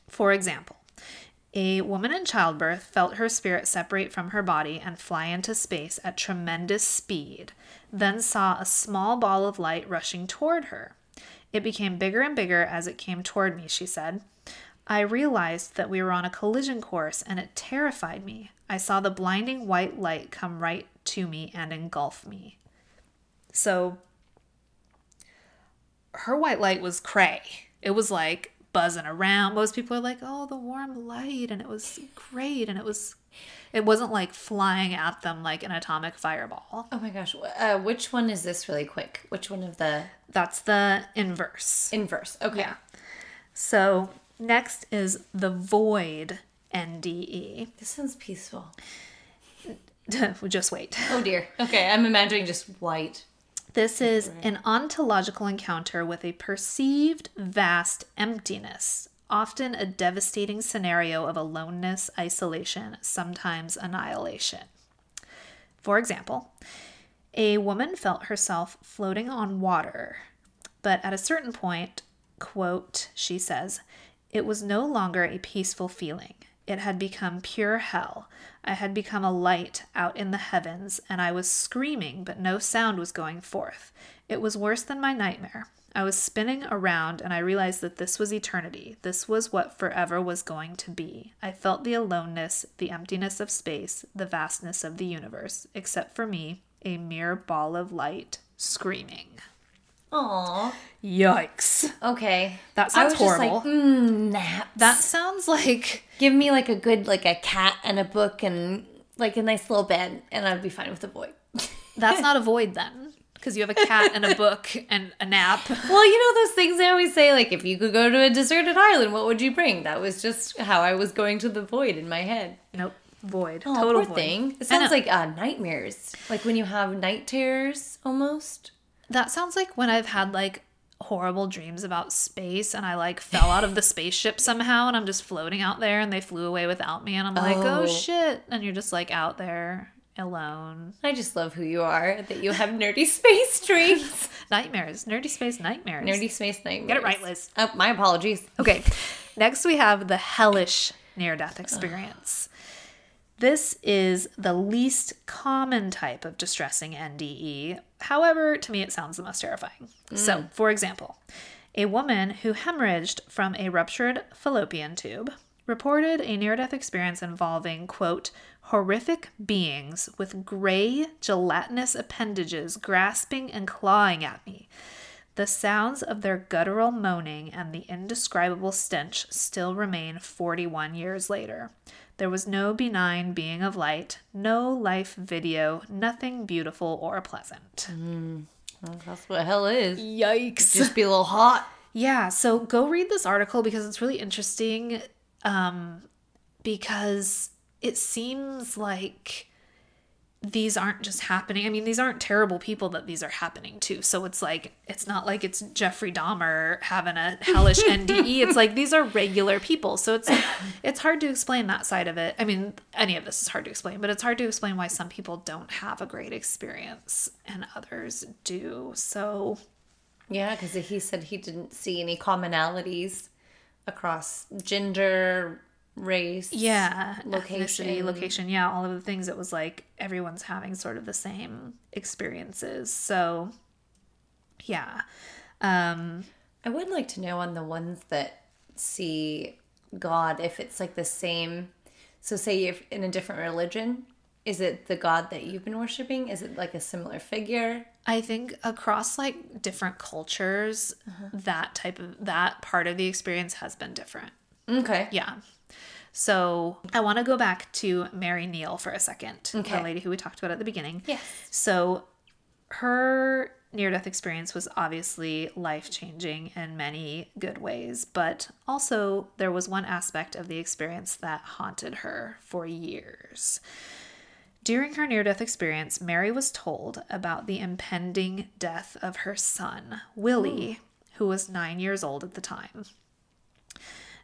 For example, a woman in childbirth felt her spirit separate from her body and fly into space at tremendous speed, then saw a small ball of light rushing toward her. It became bigger and bigger as it came toward me, she said. I realized that we were on a collision course and it terrified me. I saw the blinding white light come right to me and engulf me. So, her white light was cray. It was like buzzing around. Most people are like, "Oh, the warm light," and it was great, and it was, it wasn't like flying at them like an atomic fireball. Oh my gosh, uh, which one is this really quick? Which one of the That's the inverse. inverse? Okay. Yeah. So next is the void NDE. This sounds peaceful. Just wait. Oh dear. Okay, I'm imagining just white. This is an ontological encounter with a perceived vast emptiness, often a devastating scenario of aloneness, isolation, sometimes annihilation. For example, a woman felt herself floating on water, but at a certain point, quote, she says, it was no longer a peaceful feeling. It had become pure hell. I had become a light out in the heavens, and I was screaming, but no sound was going forth. It was worse than my nightmare. I was spinning around, and I realized that this was eternity. This was what forever was going to be. I felt the aloneness, the emptiness of space, the vastness of the universe, except for me, a mere ball of light, screaming. Aw. Yikes. Okay. That sounds just like, horrible. mm, naps. That sounds like Give me like a good like a cat and a book and like a nice little bed, and I'd be fine with the void. that's not a void then. Because you have a cat and a book and a nap. Well, you know those things they always say, like if you could go to a deserted island, what would you bring? That was just how I was going to the void in my head. Nope. Void. Oh, Total poor void. thing. It sounds like uh, nightmares, like when you have night terrors, almost. That sounds like when I've had like horrible dreams about space and I like fell out of the spaceship somehow and I'm just floating out there and they flew away without me and I'm like, oh, Oh. shit. And you're just like out there alone. I just love who you are. That you have nerdy space dreams, Nightmares. Nerdy space nightmares. nerdy space nightmares. Get it right, Liz. Oh, my apologies. Okay. Next, we have the hellish near death experience. This is the least common type of distressing NDE. However, to me, it sounds the most terrifying. So, mm. for example, a woman who hemorrhaged from a ruptured fallopian tube reported a near death experience involving, quote, horrific beings with gray, gelatinous appendages grasping and clawing at me. The sounds of their guttural moaning and the indescribable stench still remain 41 years later. There was no benign being of light, no life video, nothing beautiful or pleasant. Well, that's what hell is. Yikes. Just be a little hot. Yeah, so go read this article because it's really interesting um, because it seems like these aren't just happening. I mean, these aren't terrible people that these are happening to. So it's like, it's not like it's Jeffrey Dahmer having a hellish NDE. It's like these are regular people. So it's it's hard to explain that side of it. I mean, any of this is hard to explain, but it's hard to explain why some people don't have a great experience and others do. So Yeah, because he said he didn't see any commonalities across gender, race. yeah location. ethnicity location yeah all of the things it was like everyone's having sort of the same experiences so yeah um I would like to know on the ones that see God if it's like the same. So, say if in a different religion, is it the God that you've been worshiping? Is it like a similar figure? i think across like different cultures that type of that part of the experience has been different Okay. yeah so i want to go back to mary neal for a second Okay. the lady who we talked about at the beginning Yes. So her near death experience was obviously life changing in many good ways, but also there was one aspect of the experience that haunted her for years. During her near death experience, Mary was told about the impending death of her son, Willie, hmm. who was nine years old at the time.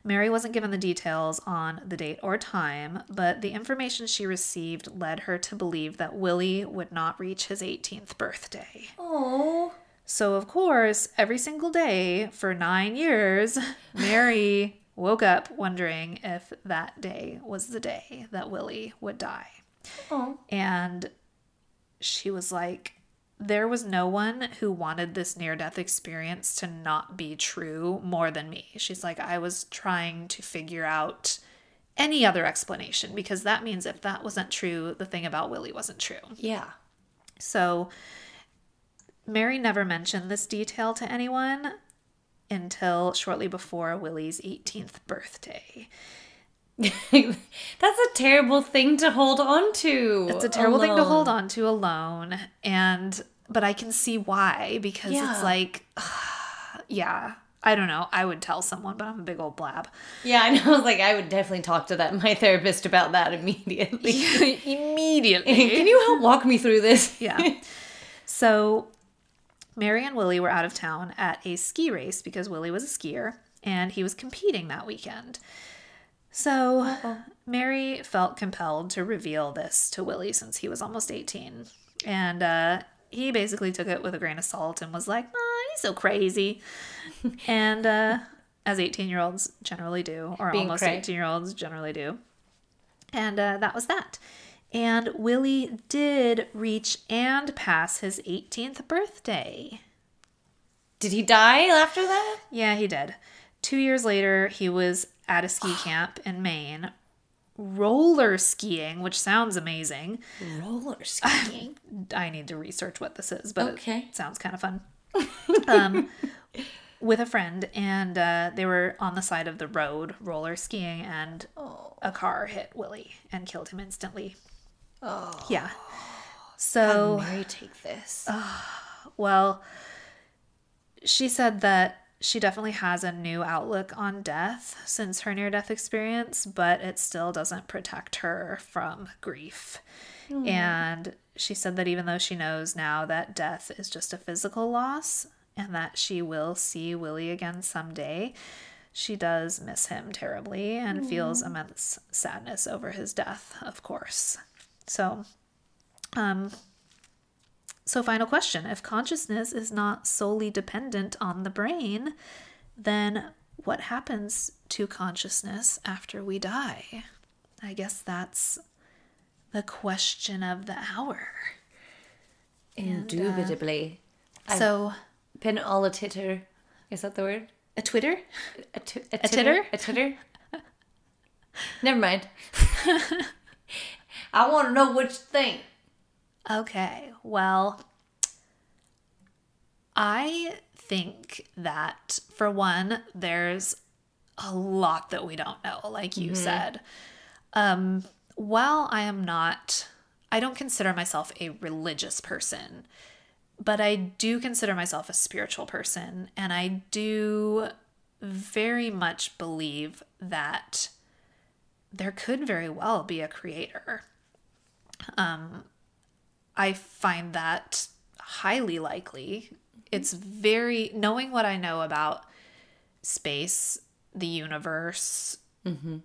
Mary wasn't given the details on the date or time, but the information she received led her to believe that Willie would not reach his 18th birthday. Oh. So, of course, every single day for nine years, Mary woke up wondering if that day was the day that Willie would die. Oh. And she was like, there was no one who wanted this near death experience to not be true more than me. She's like, I was trying to figure out any other explanation because that means if that wasn't true, the thing about Willie wasn't true. Yeah. So Mary never mentioned this detail to anyone until shortly before Willie's 18th birthday. That's a terrible thing to hold on to. It's a terrible thing to hold on to alone and but I can see why because Yeah. it's like yeah, I don't know. I would tell someone, but I'm a big old blab. Yeah, I know. I like, I would definitely talk to that my therapist about that immediately. Immediately. Can you help walk me through this? yeah. So Mary and Willie were out of town at a ski race because Willie was a skier and he was competing that weekend. So Mary felt compelled to reveal this to Willie since he was almost 18. And uh, he basically took it with a grain of salt and was like, oh, he's so crazy. and uh, as 18 year olds generally do, or Being almost 18 year olds generally do. And uh, that was that. And Willie did reach and pass his 18th birthday. Did he die after that? Yeah, he did. Two years later, he was at a ski camp in Maine, roller skiing, which sounds amazing. Roller skiing. I need to research what this is, but Okay. it sounds kind of fun. um, with a friend, and uh, they were on the side of the road roller skiing, and oh. a car hit Willie and killed him instantly. Oh. Yeah. So. Mary take this. Well, she said that she definitely has a new outlook on death since her near death experience, but it still doesn't protect her from grief. And she said that even though she knows now that death is just a physical loss and that she will see Willie again someday, she does miss him terribly and feels immense sadness over his death, of course. So, um, so, final question if consciousness is not solely dependent on the brain, then what happens to consciousness after we die? I guess that's the question of the hour. Indubitably. Uh, so, Pin all a titter. Is that the word? a Twitter? A, t- A titter? A titter? Never mind. I want to know what you think. Okay, well, I think that for one, there's a lot that we don't know, like you said. Um, while I am not, I don't consider myself a religious person, but I do consider myself a spiritual person. And I do very much believe that there could very well be a creator. Um, I find that highly likely. It's very, knowing what I know about space, the universe, mm-hmm.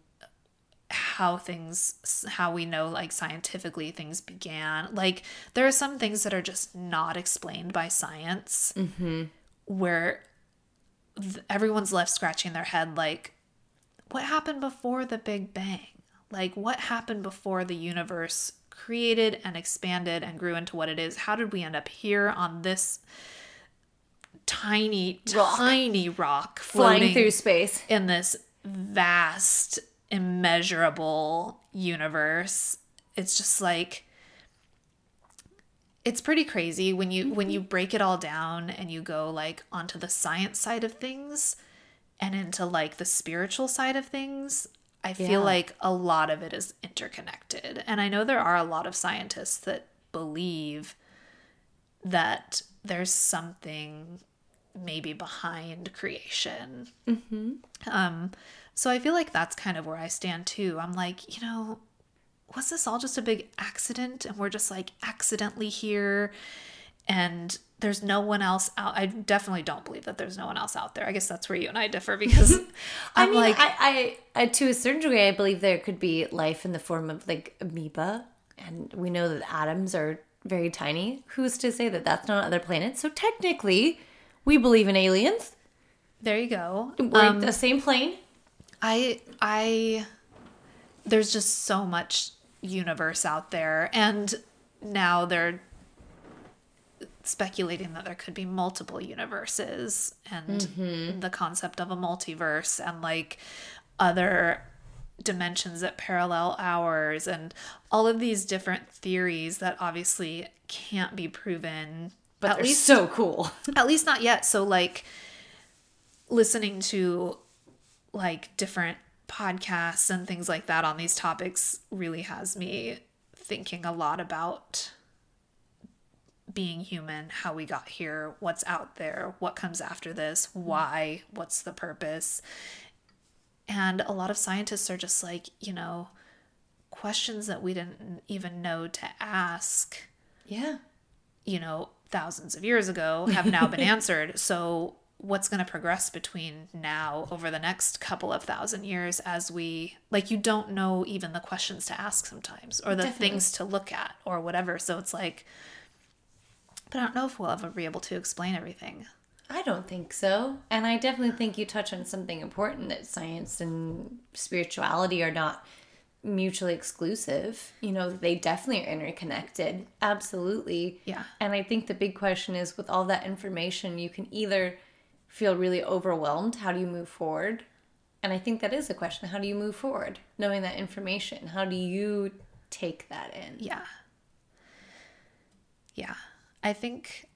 how things, how we know, like scientifically, things began. Like, there are some things that are just not explained by science mm-hmm. where th- everyone's left scratching their head, like, what happened before the Big Bang? Like, what happened before the universe created and expanded and grew into what it is? How did we end up here on this tiny, Rock. tiny rock Flying through space. in this vast, immeasurable universe? It's just like it's pretty crazy when you when you mm-hmm. break it all down and you go like onto the science side of things and into like the spiritual side of things i feel Yeah. like a lot of it is interconnected. And i know there are a lot of scientists that believe that there's something maybe behind creation. Um so i feel like that's kind of where i stand too. I'm like you know was this all just a big accident and we're just like accidentally here? And there's no one else out i definitely don't believe that there's no one else out there i guess that's where you and i differ because I i'm mean, like I, I, I, to a certain degree, I believe there could be life in the form of like amoeba, and we know that atoms are very tiny. Who's to say that that's not on other planets? So technically, we believe in aliens. there you go We're Um, the same plane. I I there's just so much universe out there and now they're speculating that there could be multiple universes and mm-hmm. the concept of a multiverse and like other dimensions that parallel ours and all of these different theories that obviously can't be proven But at least so cool. at least not yet so like listening to like different podcasts and things like that on these topics really has me thinking a lot about being human how we got here what's out there what comes after this why what's the purpose and a lot of scientists are just like you know questions that we didn't even know to ask Yeah. you know, thousands of years ago have now been answered. So, what's going to progress between now over the next couple of thousand years as we, like, you don't know even the questions to ask sometimes or the Definitely. things to look at or whatever. So, it's like, but I don't know if we'll ever be able to explain everything. I don't think so. And I definitely think you touch on something important that science and spirituality are not mutually exclusive. You know, they definitely are interconnected. Absolutely. Yeah. And I think the big question is with all that information, you can either feel really overwhelmed. How do you move forward? And I think that is a question. How do you move forward? Knowing that information, how do you take that in? Yeah. Yeah. I think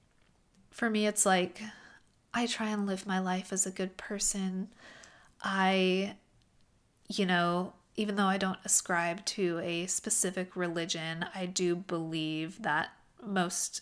for me, it's like I try and live my life as a good person. I, you know, even though I don't ascribe to a specific religion, I do believe that most,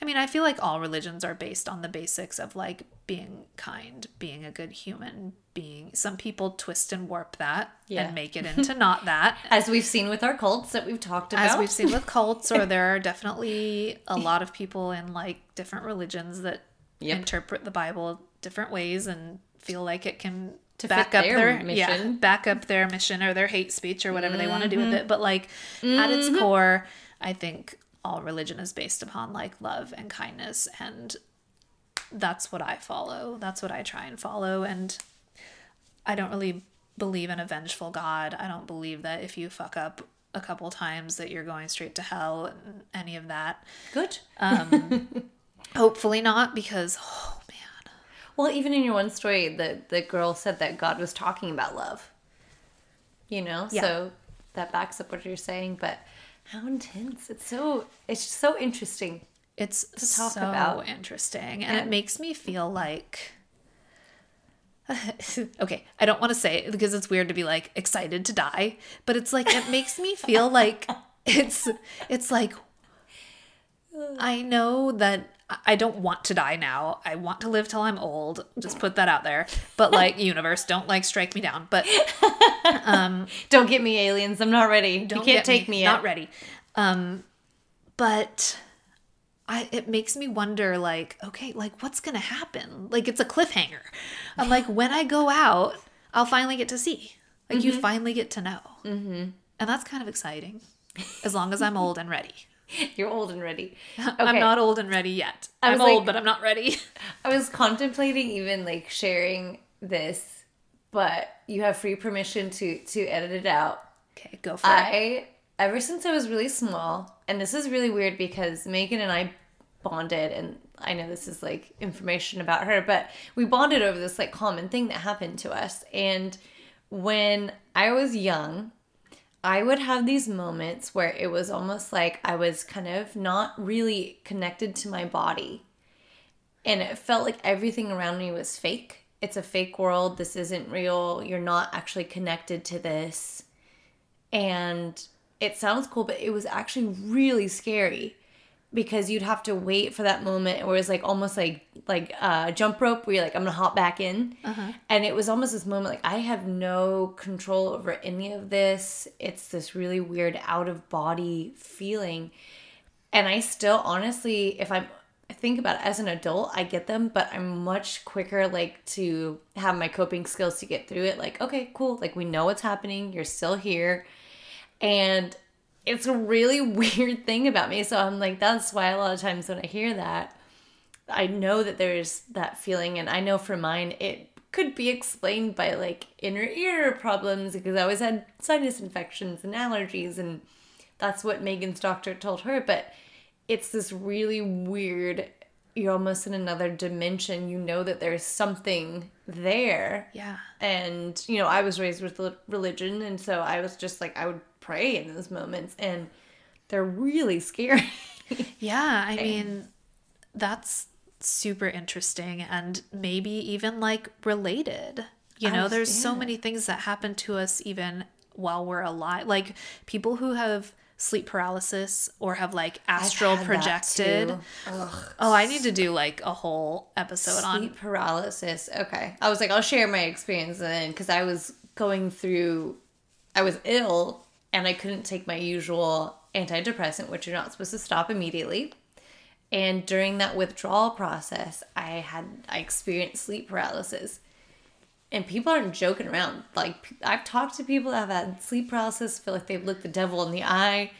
I mean, I feel like all religions are based on the basics of like being kind, being a good human, being, some people twist and warp that Yeah. and make it into not that. As we've seen with our cults that we've talked about. as we've seen with cults or there are definitely a lot of people in like different religions that Yep. interpret the bible different ways and feel like it can To back up their their, yeah mission. back up their mission or their hate speech or whatever they want to do Mm-hmm. with it but like at its core i think all religion is based upon like love and kindness and that's what i follow that's what i try and follow and I don't really believe in a vengeful God. I don't believe that if you fuck up a couple times that you're going straight to hell and any of that. Good. Um Hopefully not because oh man. Well, even in your one story, the the girl said that God was talking about love. You know, Yeah. so that backs up what you're saying. But how intense! It's so it's so interesting. It's to talk so about. interesting and it makes me feel like okay, I don't want to say it because it's weird to be like excited to die, but it's like it makes me feel like it's it's like I know that I don't want to die now. I want to live till I'm old. Just put that out there. But like universe, don't like strike me down. But Don't get me aliens. I'm not ready. don't you can't get take me, Not ready. Um, but I it makes me wonder. Like, okay, like what's gonna happen? Like it's a cliffhanger. I'm like, when I go out, I'll finally get to see. Like Mm-hmm. you finally get to know, mm-hmm. and that's kind of exciting. As long as I'm old and ready. You're old and ready. I'm not old and ready yet. I I'm old, like- but I'm not ready. I was contemplating even like sharing this, but you have free permission to to edit it out. okay, go for it. I ever since I was really small, and this is really weird because Megan and I bonded, and I know this is like information about her, but we bonded over this like common thing that happened to us. And when I was young, I would have these moments where it was almost like I was kind of not really connected to my body. And it felt like everything around me was fake. It's a fake world. This isn't real. You're not actually connected to this and it sounds cool but it was actually really scary because you'd have to wait for that moment where it's like almost like like uh jump rope where you're like i'm gonna hop back in. And it was almost this moment like i have no control over any of this. It's this really weird out of body feeling. And i still honestly if i'm I think about it as an adult i get them but i'm much quicker like to have my coping skills to get through it. Like okay cool. Like we know what's happening. You're still here. And it's a really weird thing about me. So i'm like that's why a lot of times when i hear that i know that there's that feeling. And i know for mine it could be explained by like inner ear problems because i always had sinus infections and allergies. And that's what megan's doctor told her. But it's this really weird you're almost in another dimension you know that there's something there yeah. and you know i was raised with religion and so i was just like i would pray in those moments and they're really scary Yeah, I mean, that's super interesting and maybe even like related. You know, oh, there's so many things that happen to us even while we're alive. Like people who have sleep paralysis or have like astral projected. Oh, I need to do like a whole episode on sleep paralysis. Okay. I was like i'll share my experience then because i was going through i was ill and i couldn't take my usual antidepressant which you're not supposed to stop immediately. And during that withdrawal process i had i experienced sleep paralysis and people aren't joking around like I've talked to people that have had sleep paralysis feel like they've looked the devil in the eye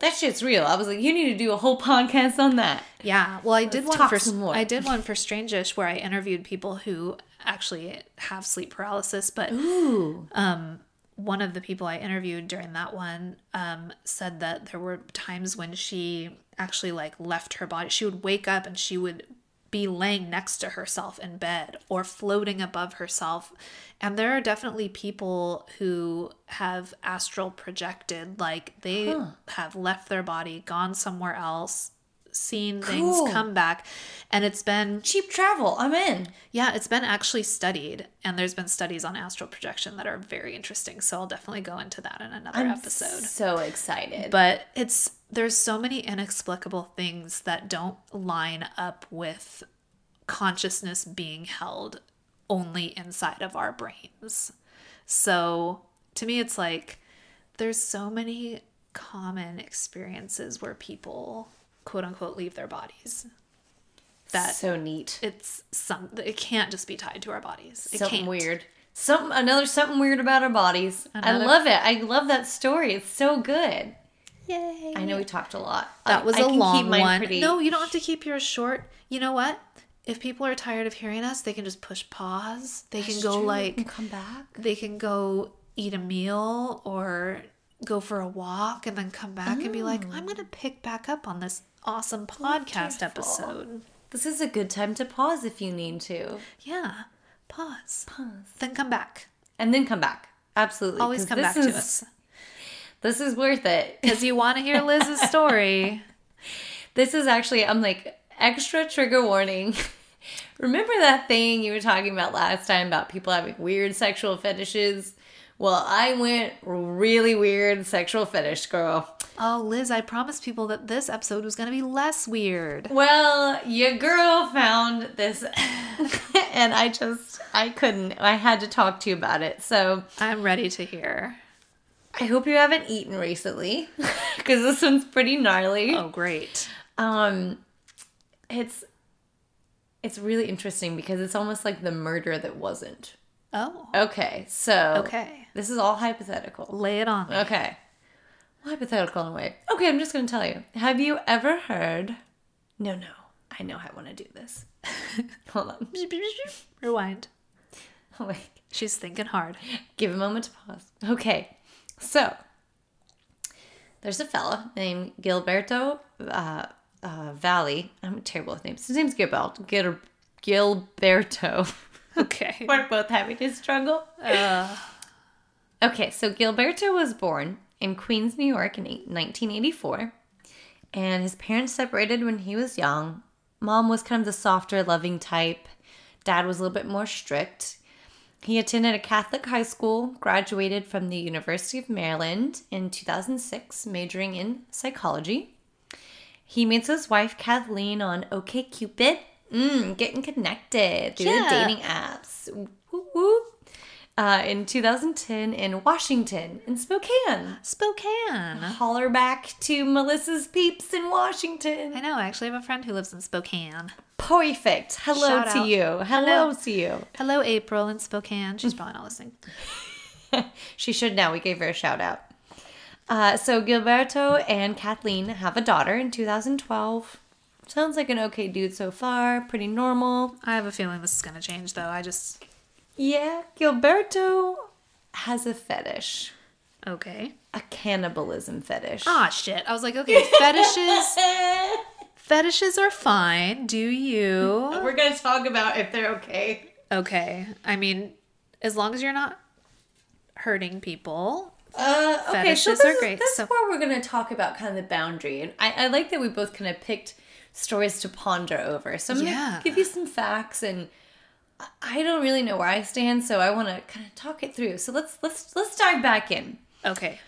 that shit's real i was like you need to do a whole podcast on that Yeah, well, I did Let's one for some more. I did one for Strangish where I interviewed people who actually have sleep paralysis, but Ooh. um, one of the people I interviewed during that one um, said that there were times when she actually like left her body. She would wake up and she would be laying next to herself in bed or floating above herself. And there are definitely people who have astral projected, like they have left their body, gone somewhere else, seen things Cool. come back. And it's been cheap travel i'm in yeah, it's been actually studied, and there's been studies on astral projection that are very interesting. So I'll definitely go into that in another I'm episode. So excited. But it's there's so many inexplicable things that don't line up with consciousness being held only inside of our brains. So to me, it's like there's so many common experiences where people quote unquote leave their bodies. That so neat. it's some it can't just be tied to our bodies. It Something can't. weird. Something another something weird about our bodies. Another- I love it. I love that story. It's so good. Yay. I know we talked a lot. that was I a can long one. pretty- No, you don't have to keep yours short. You know what? If people are tired of hearing us, they can just push pause. They can go true. like And come back. they can go eat a meal or go for a walk and then come back and be like, mm. I'm going to pick back up on this awesome podcast Wonderful. episode. This is a good time to pause if you need to. Yeah. Pause. Pause. Then come back. And then come back. Absolutely. Always come back is, to us. This is worth it. Because you want to hear Liz's story. This is actually I'm like extra trigger warning. Remember that thing you were talking about last time about people having weird sexual fetishes? Well, I went really weird sexual fetish girl. Oh, Liz, I promised people that this episode was going to be less weird. Well, your girl found this, and I just, I couldn't. I had to talk to you about it. So I'm ready to hear. I hope you haven't eaten recently, because this one's pretty gnarly. Oh, great. Um, it's, it's really interesting because it's almost like the murder that wasn't. Oh, Okay, so okay. this is all hypothetical. Lay it on. me. Okay. Hypothetical in a way. Okay, I'm just going to tell you. Have you ever heard? No, no. I know I want to do this. Hold on. Rewind. Oh, wait. She's thinking hard. Give a moment to pause. Okay. So, there's a fella named Gilberto uh, uh, Valle. I'm terrible with names. His name's Gilberto. Gil- Gilberto. Okay. We're both having to struggle. Uh, Okay, so Gilberto was born in Queens, New York in 1984. And his parents separated when he was young. Mom was kind of the softer, loving type. Dad was a little bit more strict. He attended a Catholic high school, graduated from the University of Maryland in 2006, majoring in psychology. He meets his wife Kathleen on OkCupid. Mm, getting connected through Yeah. the dating apps. Woo woo. Uh, in 2010 in Washington, in Spokane. Spokane. Holler back to Melissa's peeps in Washington. I know. I actually have a friend who lives in Spokane. Perfect. Hello Shout to out. you. Hello, Hello. to you. Hello, April in Spokane. She's probably not listening. She should now. We gave her a shout out. Uh, so Gilberto and Kathleen have a daughter in 2012. Sounds like an okay dude so far. Pretty normal. I have a feeling this is going to change, though. I just. Yeah, Gilberto has a fetish, Okay. a cannibalism fetish. Ah, shit. I was like, okay, fetishes. fetishes are fine. Do you? We're gonna talk about if they're okay. Okay. I mean, as long as you're not hurting people. Uh, okay, so Fetishes this are is- great, That's so- where we're gonna talk about kind of the boundary, and I, I like that we both kind of picked stories to ponder over. So I'm Yeah. gonna give you some facts, and I- I don't really know where I stand, so I want to kind of talk it through. So let's let's let's dive back in. Okay.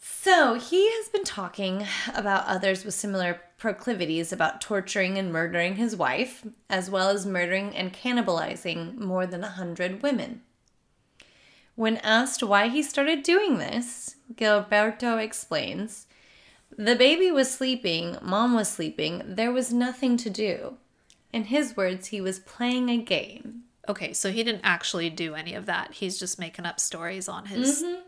So he has been talking about others with similar proclivities about torturing and murdering his wife, as well as murdering and cannibalizing more than a hundred women. When asked why he started doing this, Gilberto explains The baby was sleeping, mom was sleeping, there was nothing to do. In his words, he was playing a game. Okay, so he didn't actually do any of that. He's just making up stories on his Mm-hmm.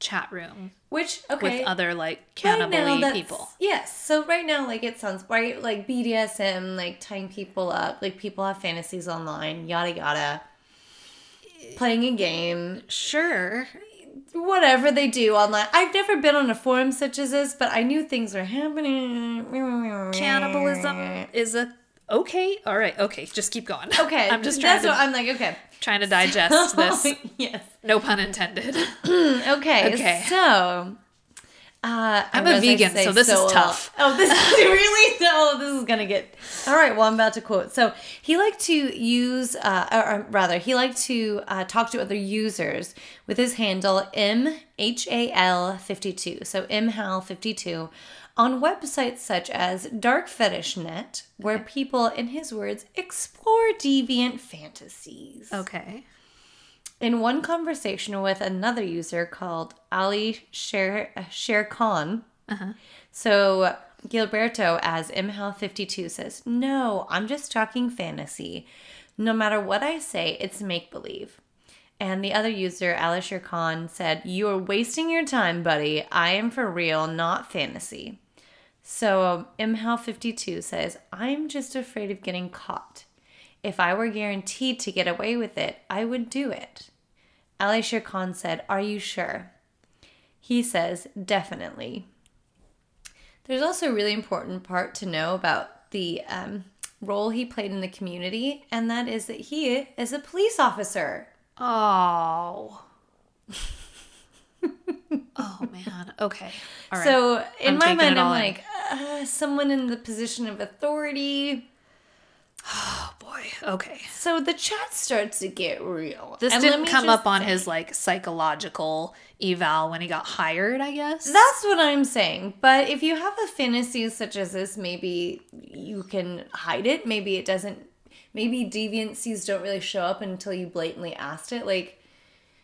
chat room Which, okay. with other like Right cannibal that's- people. Yes. So right now, like it sounds right, like BDSM, like tying people up, like people have fantasies online, yada yada. Playing a game, Sure. Whatever they do online. I've never been on a forum such as this, but I knew things were happening. Cannibalism is a okay. All right. Okay. Just keep going. Okay, I'm just trying That's to what I'm like. Okay, trying to digest this. yes. No pun intended. Okay. Okay. So. Uh, I'm a vegan, so this is well. tough. Oh, this is really no. This is gonna get all right. Well, I'm about to quote. So he liked to use, uh, or, or rather, he liked to uh, talk to other users with his handle mhal52. So mhal52 on websites such as Dark Fetish Net, where people, in his words, explore deviant fantasies. Okay. In one conversation with another user called Ali Sher, uh, Sher Khan, uh-huh. so Gilberto as Imhal52 says, No, I'm just talking fantasy. No matter what I say, it's make believe. And the other user, Alisher Khan, said, You are wasting your time, buddy. I am for real, not fantasy. So Imhal52 says, I'm just afraid of getting caught. If I were guaranteed to get away with it, I would do it. Alisher Khan said, Are you sure? He says, Definitely. There's also a really important part to know about the um, role he played in the community, and that is that he is a police officer. Oh. oh man. Okay. All right. So in I'm my mind, I'm like, uh, someone in the position of authority. Oh boy. okay. So the chat starts to get real. This And didn't come up on his like psychological eval when he got hired, I guess. That's what I'm saying. But if you have a fantasy such as this, maybe you can hide it. Maybe it doesn't. Maybe deviancies don't really show up until you blatantly asked it. Like,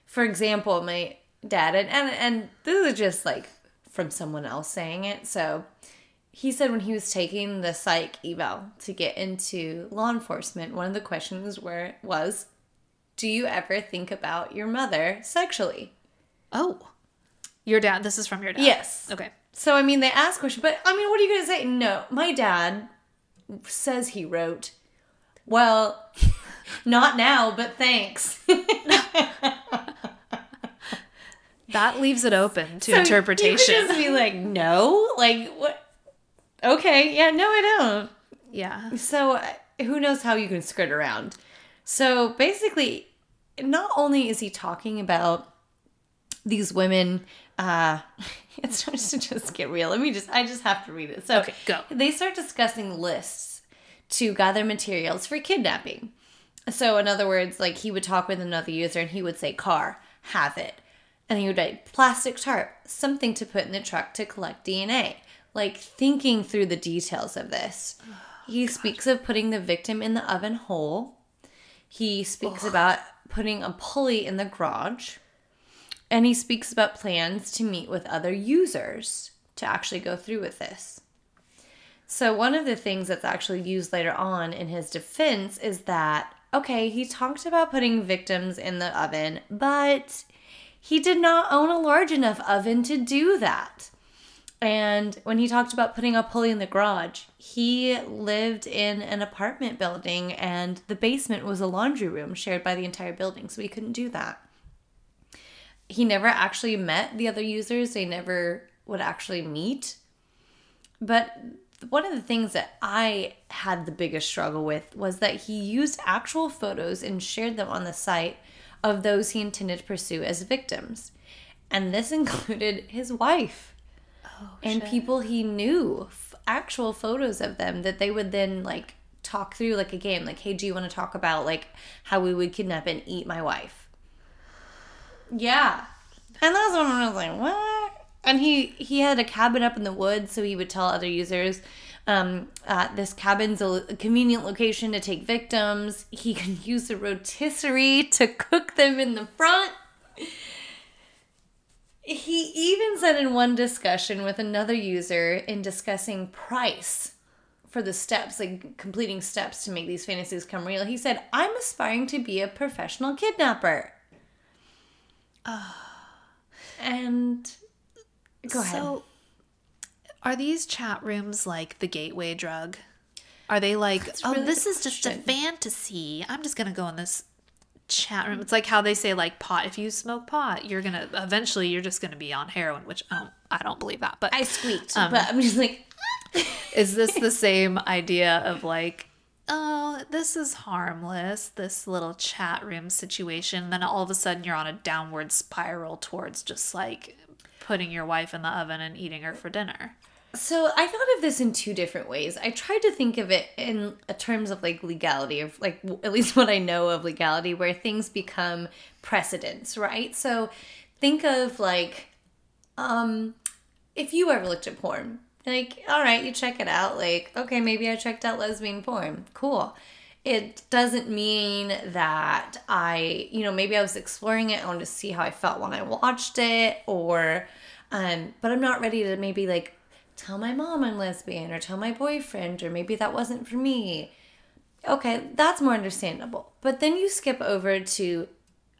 for example, my dad, and, and, and this is just like from someone else saying it. So he said when he was taking the psych eval to get into law enforcement, one of the questions were was, "Do you ever think about your mother sexually?" oh. Your dad this is from your dad. Yes. Okay. So I mean, they ask questions, but I mean, what are you gonna say? No, my dad says he wrote. Well, not now, but thanks. That leaves it open to So interpretation. You could just be like, no, like what? Okay, yeah, no, I don't. yeah. So uh, who knows how you can skirt around? So basically, not only is he talking about these women, uh, it starts to just get real. Let me just, I just have to read it. So Okay, go. They start discussing lists to gather materials for kidnapping. So in other words, like he would talk with another user and he would say, "Car, have it," and he would write, "Plastic tarp, something to put in the truck to collect DNA." Like thinking through the details of this. He oh, speaks of putting the victim in the oven whole. He speaks about putting a pulley in the garage. And he speaks about plans to meet with other users to actually go through with this. So, one of the things that's actually used later on in his defense is that, okay, he talked about putting victims in the oven, but he did not own a large enough oven to do that. And when he talked about putting a pulley in the garage, he lived in an apartment building and the basement was a laundry room shared by the entire building, so he couldn't do that. He never actually met the other users, they never would actually meet. But one of the things that I had the biggest struggle with was that he used actual photos and shared them on the site of those he intended to pursue as victims. And this included his wife and people he knew, f- actual photos of them that they would then like talk through like a game. Like, hey, do you want to talk about like how we would kidnap and eat my wife? Yeah. And that's when I was like, what? And he he had a cabin up in the woods, so he would tell other users, um, uh, this cabin's a, a convenient location to take victims. He can use the rotisserie to cook them in the front. He even said in one discussion with another user in discussing price for the steps, like completing steps to make these fantasies come real, he said, I'm aspiring to be a professional kidnapper. And go ahead. So, are these chat rooms like the gateway drug? Are they like, oh, really this is just a fantasy. I'm just gonna go in this chat room. It's like how they say like pot. If you smoke pot, you're gonna eventually you're just gonna be on heroin, which I don't I don't believe that. But I squeaked, Um, but I'm just like, is this the same idea of like, oh, this is harmless, this little chat room situation? Then all of a sudden you're on a downward spiral towards just like putting your wife in the oven and eating her for dinner. So I thought of this in two different ways. I tried to think of it in uh, terms of like legality, of like at least what I know of legality, where things become precedents, right? So think of like, um, if you ever looked at porn, like, all right, you check it out. Like, okay, maybe I checked out lesbian porn. Cool. It doesn't mean that I, you know, maybe I was exploring it. I wanted to see how I felt when I watched it, or, um, but I'm not ready to maybe like tell my mom I'm lesbian or tell my boyfriend, or maybe that wasn't for me. Okay, that's more understandable. But then you skip over to,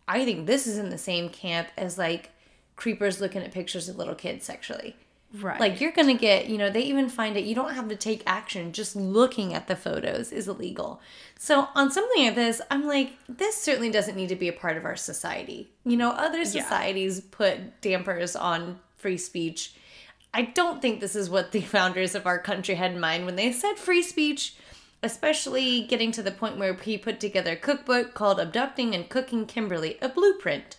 I think this is in the same camp as like creepers looking at pictures of little kids sexually. Right. Like you're gonna get, you know, they even find it. You don't have to take action. Just looking at the photos is illegal. So on something like this, I'm like, this certainly doesn't need to be a part of our society. You know, other societies put dampers on free speech. I don't think this is what the founders of our country had in mind when they said free speech. Especially getting to the point where he put together a cookbook called "Abducting and Cooking Kimberly: A Blueprint."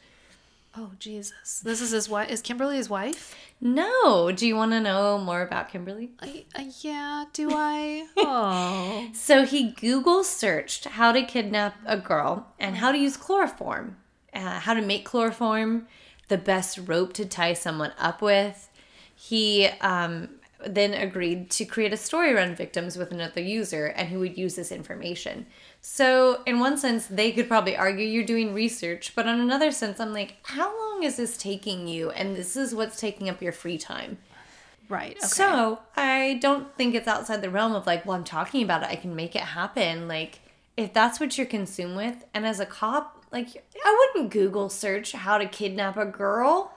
Oh Jesus! This is his wife. Is Kimberly his wife? No. Do you want to know more about Kimberly? I, uh, yeah. Do I? Oh. So he Google searched how to kidnap a girl and how to use chloroform, uh, how to make chloroform, the best rope to tie someone up with. He um, then agreed to create a story around victims with another user and who would use this information. So, in one sense, they could probably argue you're doing research, but on another sense, I'm like, how long is this taking you? And this is what's taking up your free time. Right. Okay. So, I don't think it's outside the realm of like, well, I'm talking about it, I can make it happen. Like, if that's what you're consumed with, and as a cop, like, I wouldn't Google search how to kidnap a girl.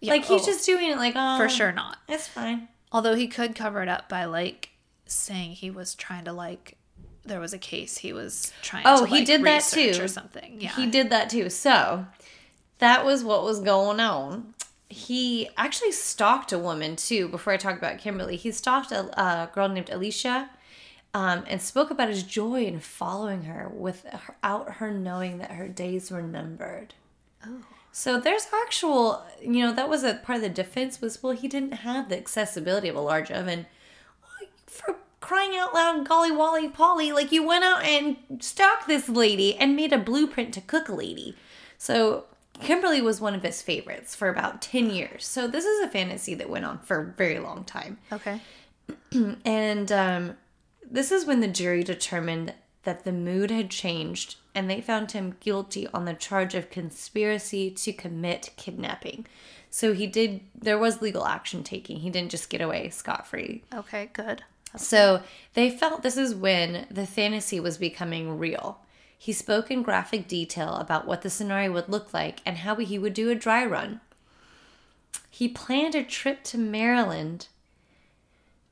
Yeah, like, he's oh, just doing it like, oh, for sure not. It's fine. Although he could cover it up by like saying he was trying to like there was a case he was trying Oh, to he did that too. or something. Yeah. He did that too. So that was what was going on. He actually stalked a woman too. Before I talk about Kimberly, he stalked a, a girl named Alicia, um, and spoke about his joy in following her without her knowing that her days were numbered. Oh. So there's actual, you know, that was a part of the defense was well, he didn't have the accessibility of a large oven. For crying out loud, golly wally polly, like you went out and stalked this lady and made a blueprint to cook a lady. So Kimberly was one of his favorites for about 10 years. So this is a fantasy that went on for a very long time. Okay. And um, this is when the jury determined that the mood had changed and they found him guilty on the charge of conspiracy to commit kidnapping. So he did, there was legal action taking. He didn't just get away scot free. Okay, good. So they felt this is when the fantasy was becoming real. He spoke in graphic detail about what the scenario would look like and how he would do a dry run. He planned a trip to Maryland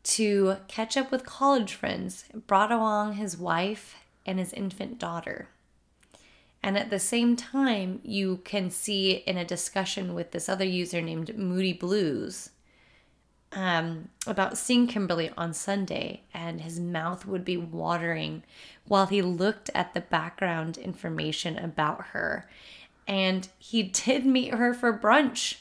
to catch up with college friends, brought along his wife and his infant daughter. And at the same time, you can see in a discussion with this other user named Moody Blues um, about seeing Kimberly on Sunday, and his mouth would be watering while he looked at the background information about her. And he did meet her for brunch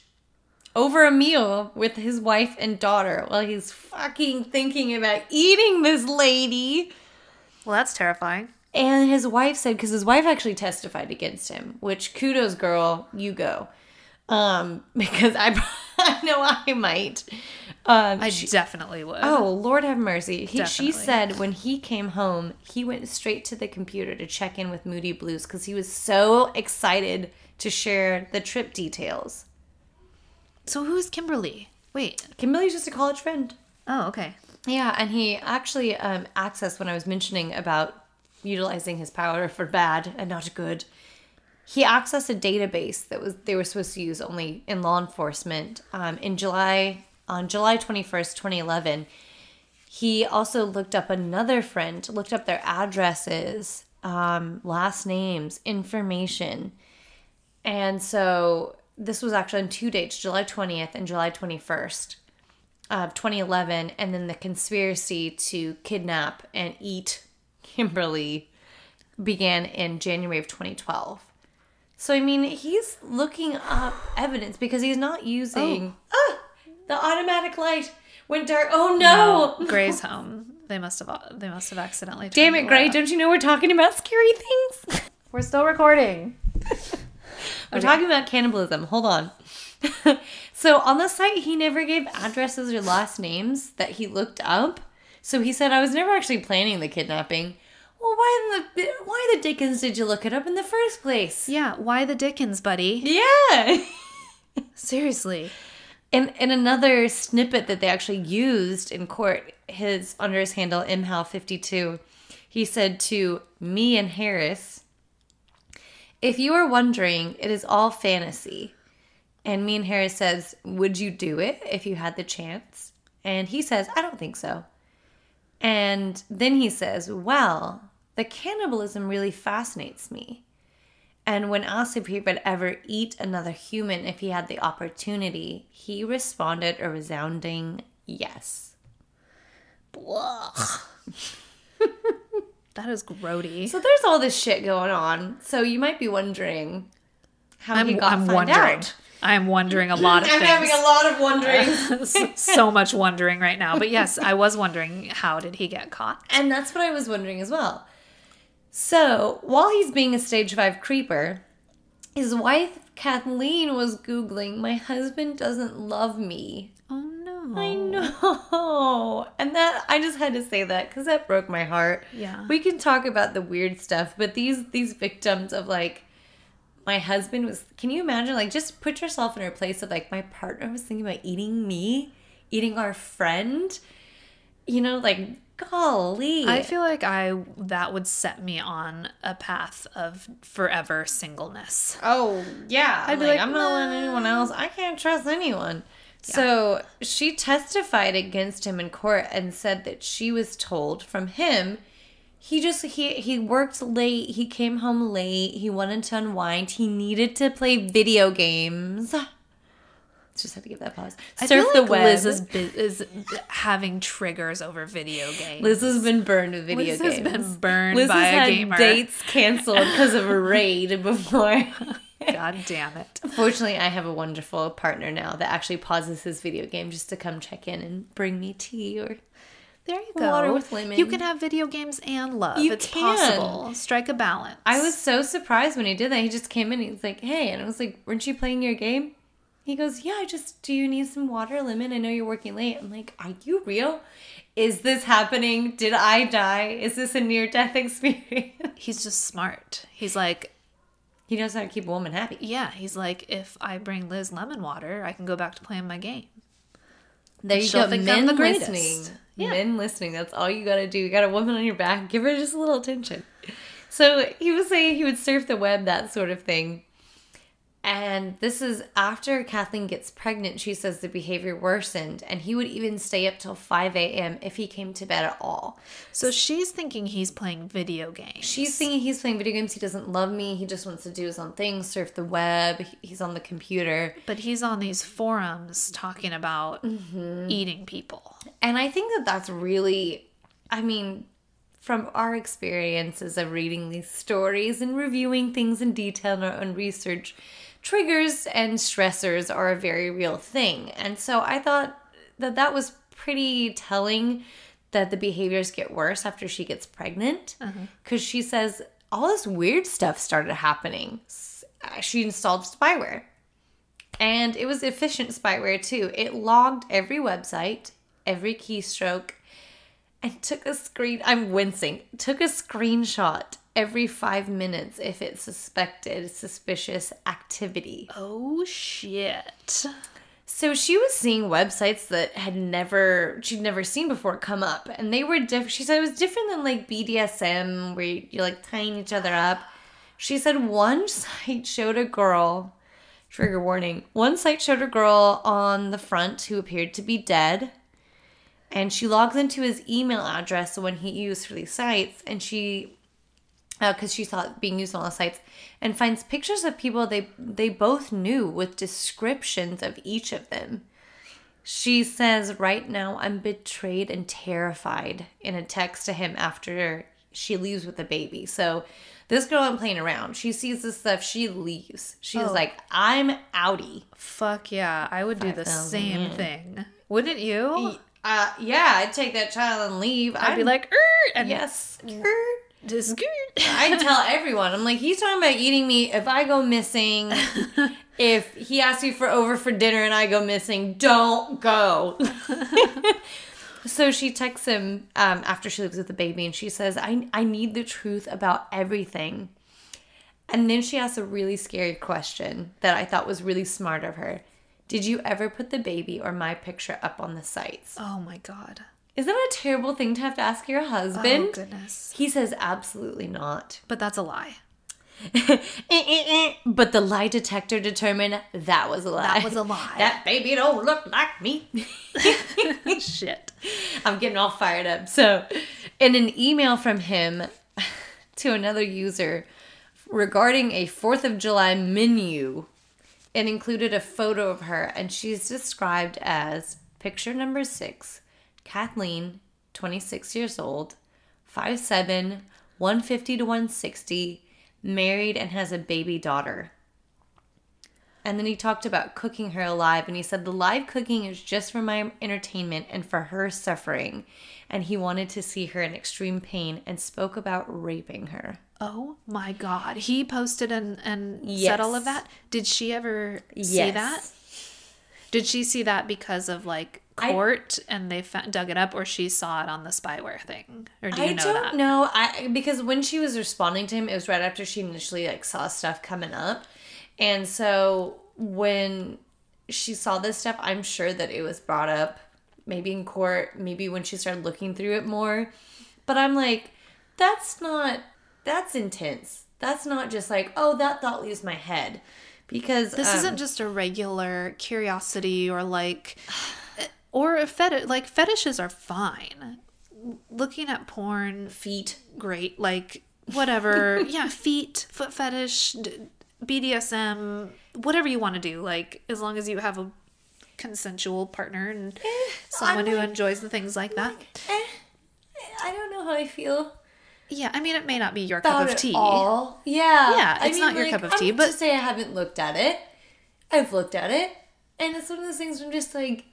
over a meal with his wife and daughter while he's fucking thinking about eating this lady. Well, that's terrifying. And his wife said, because his wife actually testified against him, which kudos, girl, you go. Um, because I, I know I might. Um, I she- definitely would. oh, Lord have mercy. He, she said when he came home, he went straight to the computer to check in with Moody Blues because he was so excited to share the trip details. So who's Kimberly? Wait. Kimberly's just a college friend. Oh, okay. Yeah, and he actually um, accessed when I was mentioning about utilizing his power for bad and not good. He accessed a database that was they were supposed to use only in law enforcement. Um, in July on July twenty first, twenty eleven, he also looked up another friend, looked up their addresses, um, last names, information, and so this was actually on two dates, July twentieth and July twenty first of 2011 and then the conspiracy to kidnap and eat Kimberly began in January of 2012. So I mean, he's looking up evidence because he's not using ah, the automatic light went dark. Oh no. Gray's home. They must have. They must have accidentally. Damn it, Gray, off. don't you know we're talking about scary things? We're still recording. We're talking about cannibalism. Hold on. so on the site, he never gave addresses or last names that he looked up. So he said, "I was never actually planning the kidnapping." Well, why in the why the dickens did you look it up in the first place? Yeah. Why the Dickens, buddy? Yeah. Seriously. In in another snippet that they actually used in court, his under his handle mhal52, he said to me and Harris, "If you are wondering, it is all fantasy." And me and Harris says, "Would you do it if you had the chance?" And he says, "I don't think so." And then he says, "Well, the cannibalism really fascinates me." And when asked if he would ever eat another human if he had the opportunity, he responded a resounding yes. That is grody. So there's all this shit going on. So you might be wondering, how I'm, he got I'm found wondering. out. I'm wondering a lot of I'm things. having a lot of wondering. so much wondering right now. But yes, I was wondering how did he get caught? And that's what I was wondering as well. So, while he's being a stage five creeper, his wife Kathleen was Googling, My husband doesn't love me. Oh no. I know. And that I just had to say that because that broke my heart. Yeah. We can talk about the weird stuff, but these these victims of like my husband was can you imagine like just put yourself in her place of like my partner was thinking about eating me, eating our friend. You know, like golly. I feel like I that would set me on a path of forever singleness. Oh yeah, I'd I'd be like, like, I'm not letting anyone else. I can't trust anyone. So she testified against him in court and said that she was told from him. He just he he worked late. He came home late. He wanted to unwind. He needed to play video games. Just had to give that pause. I Surf feel the like web. Liz is, bu- is having triggers over video games. Liz has been burned with video Liz games. has been burned Liz by has a had gamer. dates canceled because of a raid before. God damn it. Fortunately, I have a wonderful partner now that actually pauses his video game just to come check in and bring me tea or There you go. Water with lemon. You can have video games and love. You it's can. possible. Strike a balance. I was so surprised when he did that. He just came in. And he's like, "Hey," and I was like, "Weren't you playing your game?" He goes, "Yeah, I just. Do you need some water, lemon? I know you're working late." I'm like, "Are you real? Is this happening? Did I die? Is this a near death experience?" He's just smart. He's like, he knows how to keep a woman happy. yeah, he's like, if I bring Liz lemon water, I can go back to playing my game. There you She'll go. Men the greatest. listening. Yeah. Men listening. That's all you gotta do. You got a woman on your back. Give her just a little attention. So he was saying he would surf the web, that sort of thing. And this is after Kathleen gets pregnant. She says the behavior worsened, and he would even stay up till 5 a.m. if he came to bed at all. So she's thinking he's playing video games. She's thinking he's playing video games. He doesn't love me. He just wants to do his own thing, surf the web. He's on the computer. but he's on these forums talking about Mm-hmm. eating people. And I think that that's really, I mean, from our experiences of reading these stories and reviewing things in detail in our own research, triggers and stressors are a very real thing. And so I thought that that was pretty telling that the behaviors get worse after she gets pregnant. Uh-huh. Because she says all this weird stuff started happening. She installed spyware. And it was efficient spyware too. It logged every website, every keystroke, and took a screen. I'm wincing. Took a screenshot every five minutes if it suspected suspicious activity. Oh shit. So she was seeing websites that had never she'd never seen before come up, and they were different. She said it was different than like BDSM, where you- you're like tying each other up. She said one site showed a girl. Trigger warning. One site showed a girl on the front who appeared to be dead. And she logs into his email address, the one he used for these sites, and she because she saw it being used on all the sites, and finds pictures of people they they both knew with descriptions of each of them. She says, "Right now, I'm betrayed and terrified." In a text to him after she leaves with the baby. So this girl isn't playing around. She sees this stuff. She leaves. She's Oh. like, "I'm outie." Fuck yeah. I would do the 5,000, same thing. Wouldn't you? Uh, yeah, I'd take that child and leave. I'd be like, er, and "Yes." Just I tell everyone, I'm like, he's talking about eating me. If I go missing, if he asks you for over for dinner and I go missing, don't go. so she texts him um, after she lives with the baby and she says, I, I need the truth about everything. And then she asks a really scary question that I thought was really smart of her. Did you ever put the baby or my picture up on the sites? Oh my god. Isn't that a terrible thing to have to ask your husband? Oh goodness. He says absolutely not. But that's a lie. but the lie detector determined that was a lie. That was a lie. That baby don't look like me. Shit. I'm getting all fired up. So, in an email from him to another user regarding a 4th of July menu, it included a photo of her, and she's described as picture number six Kathleen, 26 years old, 5'7, 150 to 160, married, and has a baby daughter. And then he talked about cooking her alive. And he said the live cooking is just for my entertainment and for her suffering. And he wanted to see her in extreme pain and spoke about raping her. Oh my god. He posted and and said all of that. Did she ever see that? Did she see that because of like I- court and they fa- dug it up or she saw it on the spyware thing? Or do you I know don't that? know. I because when she was responding to him, it was right after she initially like saw stuff coming up, and so when she saw this stuff, I'm sure that it was brought up, maybe in court, maybe when she started looking through it more. But I'm like, that's not. That's intense. That's not just like, oh, that thought leaves my head, because This um, isn't just a regular curiosity or like or a fetish like fetishes are fine. Looking at porn feet. great like whatever yeah feet foot fetish d- bdsm whatever you want to do like as long as you have a consensual partner and someone who Eh, enjoys the things like that Eh, I don't know how I feel. yeah i mean it may not be your cup of tea all. Yeah. Yeah, it's not your cup of tea, I'm but- to say I haven't looked at it. I've looked at it, and it's one of those things where I'm just like,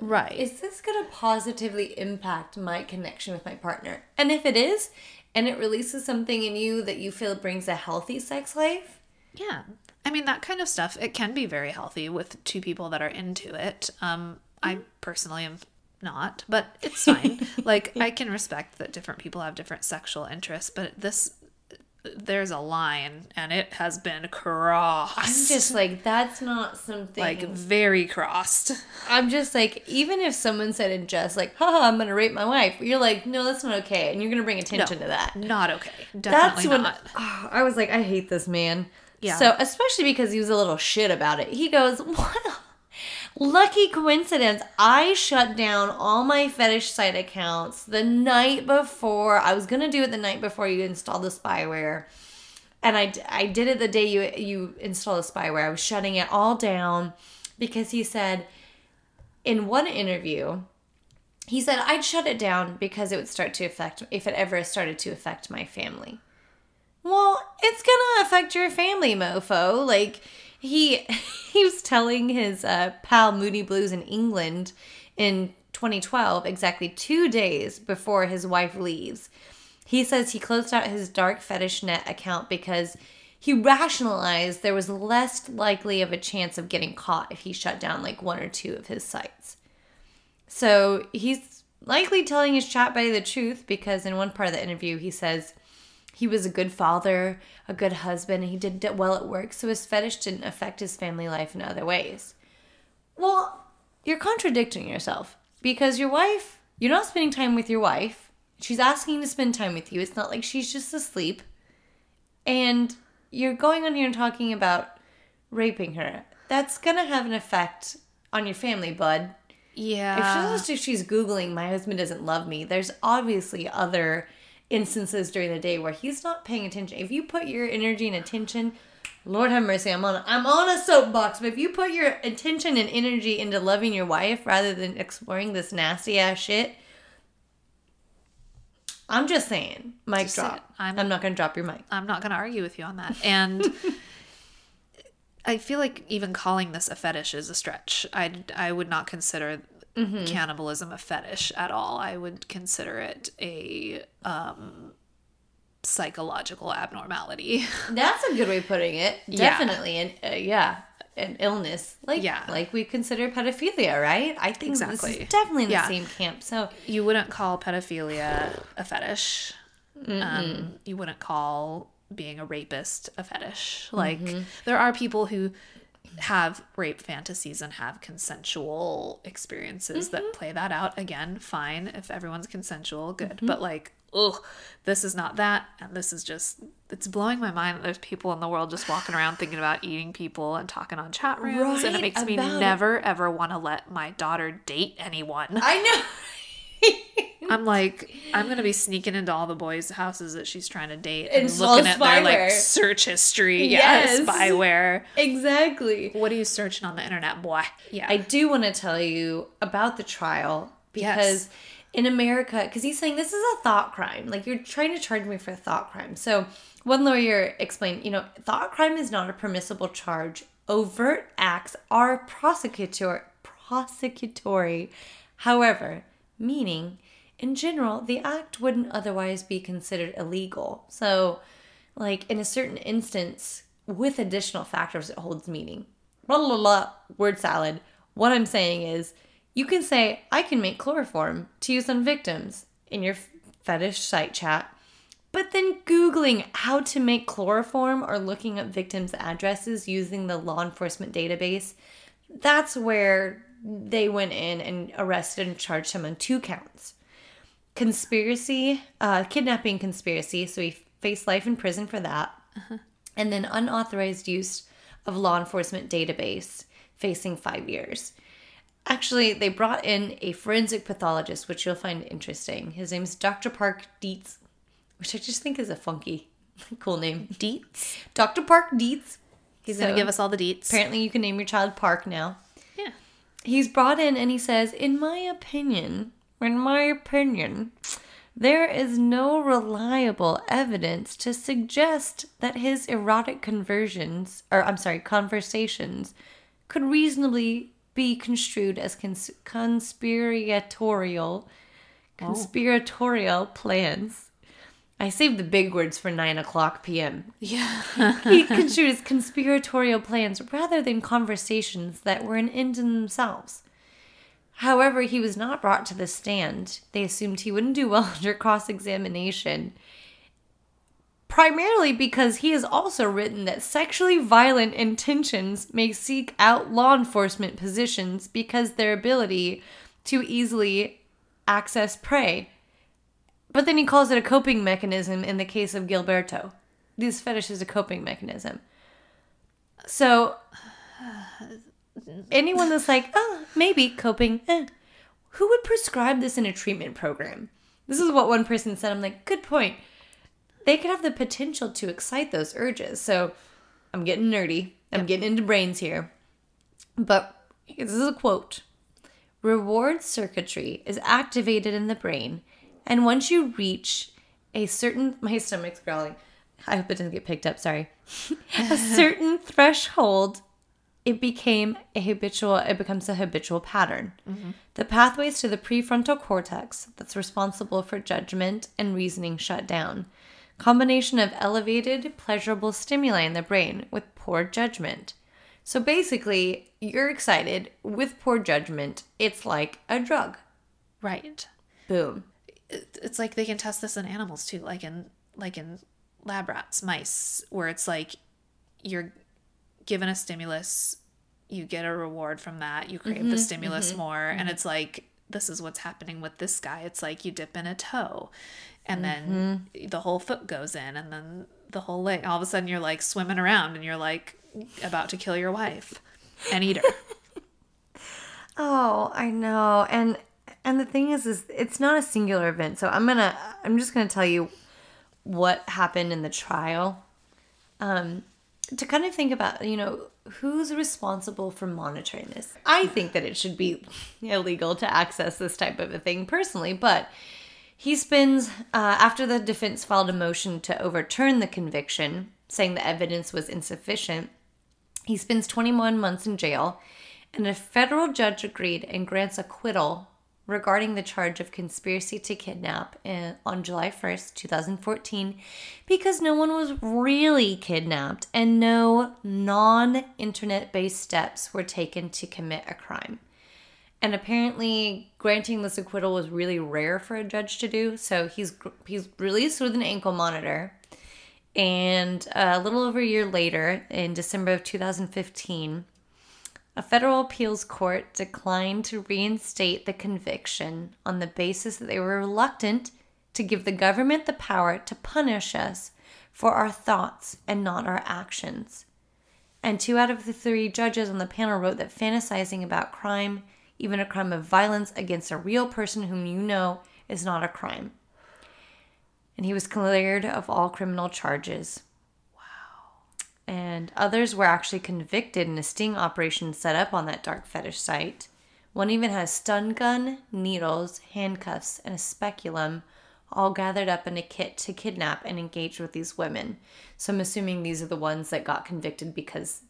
right. Is this gonna positively impact my connection with my partner? And if it is, and it releases something in you that you feel brings a healthy sex life, yeah. I mean that kind of stuff it can be very healthy with two people that are into it. Um i personally am not but it's fine. Like i can respect that different people have different sexual interests but this there's a line and it has been crossed I'm just like, that's not something. like very crossed. I'm just like, even if someone said in jest, like, haha, I'm gonna rape my wife, you're like, no, that's not okay, and you're gonna bring attention to that. Not okay. That's Definitely when not. oh, I was like, I hate this man. Yeah. So especially because he was a little shit about it. He goes, "What lucky coincidence! I shut down all my fetish site accounts the night before. I was gonna do it the night before you installed the spyware, and I, I did it the day you you installed the spyware. I was shutting it all down because he said in one interview." He said I'd shut it down because it would start to affect if it ever started to affect my family. Well, it's gonna affect your family, mofo. Like he he was telling his uh, pal Moody Blues in England in 2012, exactly two days before his wife leaves. He says he closed out his dark fetish net account because he rationalized there was less likely of a chance of getting caught if he shut down like one or two of his sites. So he's likely telling his chat buddy the truth because in one part of the interview he says he was a good father, a good husband, and he did well at work, so his fetish didn't affect his family life in other ways. Well, you're contradicting yourself because your wife, you're not spending time with your wife. She's asking to spend time with you. It's not like she's just asleep. And you're going on here and talking about raping her. That's going to have an effect on your family, bud. If Yeah. she's, if she's Googling, my husband doesn't love me, there's obviously other instances during the day where he's not paying attention. If you put your energy and attention, Lord have mercy, I'm on I'm on a soapbox, but if you put your attention and energy into loving your wife rather than exploring this nasty ass shit, I'm just saying, mic Just drop. I'm, I'm- not gonna drop your mic. I'm not going to argue with you on that. And I feel like even calling this a fetish is a stretch. I, I would not consider Mm-hmm. cannibalism a fetish at all. I would consider it a um, psychological abnormality. That's a good way of putting it. Yeah. Definitely, and uh, yeah, an illness like Yeah. like we consider pedophilia, right? I think this Exactly. is definitely in Yeah. the same camp. So you wouldn't call pedophilia a fetish. Um, you wouldn't call being a rapist a fetish. Like there are people who have rape fantasies and have consensual experiences that mm-hmm. play that out. Again, fine if everyone's consensual, good. Mm-hmm. But like, ugh, this is not that, and this is just. It's blowing my mind that there's people in the world just walking around thinking about eating people and talking on chat rooms, and it makes me never ever want to let my daughter date anyone. I know. I'm like, I'm gonna be sneaking into all the boys' houses that she's trying to date and Install looking at their like search history. Yes, Yes. spyware. exactly. What are you searching on the internet, boy? Yeah. I do want to tell you about the trial because Yes. in America, because he's saying this is a thought crime. Like you're trying to charge me for a thought crime. So one lawyer explained, you know, thought crime is not a permissible charge. Overt acts are prosecutor prosecutory. However, meaning in general, the act wouldn't otherwise be considered illegal. So, like in a certain instance, with additional factors, it holds meaning. Blah blah blah. Word salad. What I'm saying is, you can say, I can make chloroform to use on victims in your fetish site chat. But then Googling how to make chloroform or looking up victims' addresses using the law enforcement database, that's where they went in and arrested and charged him on two counts conspiracy, uh, kidnapping conspiracy. So he faced life in prison for that. Uh-huh. And then unauthorized use of law enforcement database, facing five years. Actually, they brought in a forensic pathologist, which you'll find interesting. His name's Dr. Park Dietz, which I just think is a funky, cool name. Deets. Dr. Park Dietz. He's going to give us all the deets. Apparently, you can name your child Park now. He's brought in and he says, In my opinion, in my opinion, there is no reliable evidence to suggest that his erotic conversions, or I'm sorry, conversations, could reasonably be construed as cons- conspiratorial, oh. conspiratorial plans. I saved the big words for nine o'clock p.m. Yeah. he construed as conspiratorial plans rather than conversations that were an end in themselves. However, he was not brought to the stand. They assumed he wouldn't do well under cross examination, primarily because he has also written that sexually violent intentions may seek out law enforcement positions because their ability to easily access prey. But then he calls it a coping mechanism in the case of Gilberto. This fetish is a coping mechanism. So anyone that's like, oh, maybe coping, eh. who would prescribe this in a treatment program? This is what one person said. I'm like, good point. They could have the potential to excite those urges. So I'm getting nerdy. I'm yep. getting into brains here. But this is a quote Reward circuitry is activated in the brain. And once you reach a certain, my stomach's growling. I hope it doesn't get picked up. Sorry. a certain threshold it became a habitual it becomes a habitual pattern mm-hmm. the pathways to the prefrontal cortex that's responsible for judgment and reasoning shut down combination of elevated pleasurable stimuli in the brain with poor judgment so basically you're excited with poor judgment it's like a drug right boom it's like they can test this in animals too like in like in lab rats mice where it's like you're given a stimulus, you get a reward from that. You crave mm-hmm, the stimulus mm-hmm, more. Mm-hmm. And it's like, this is what's happening with this guy. It's like you dip in a toe and then mm-hmm. the whole foot goes in and then the whole leg. All of a sudden you're like swimming around and you're like about to kill your wife and eat her. oh, I know. And and the thing is is it's not a singular event. So I'm to I'm just to tell you what happened in the trial. Um to kind of think about, you know, who's responsible for monitoring this? I think that it should be illegal to access this type of a thing personally, but he spends, uh, after the defense filed a motion to overturn the conviction, saying the evidence was insufficient, he spends 21 months in jail, and a federal judge agreed and grants acquittal regarding the charge of conspiracy to kidnap on July 1st, 2014, because no one was really kidnapped and no non internet based steps were taken to commit a crime. And apparently, granting this acquittal was really rare for a judge to do. So he's he's released with an ankle monitor. And a little over a year later, in December of 2015, a federal appeals court declined to reinstate the conviction on the basis that they were reluctant to give the government the power to punish us for our thoughts and not our actions. And two out of the three judges on the panel wrote that fantasizing about crime, even a crime of violence against a real person whom you know, is not a crime. And he was cleared of all criminal charges and others were actually convicted in a sting operation set up on that dark fetish site, One even has stun gun, needles, handcuffs, and a speculum all gathered up in a kit to kidnap and engage with these women. So I'm assuming these are the ones that got convicted because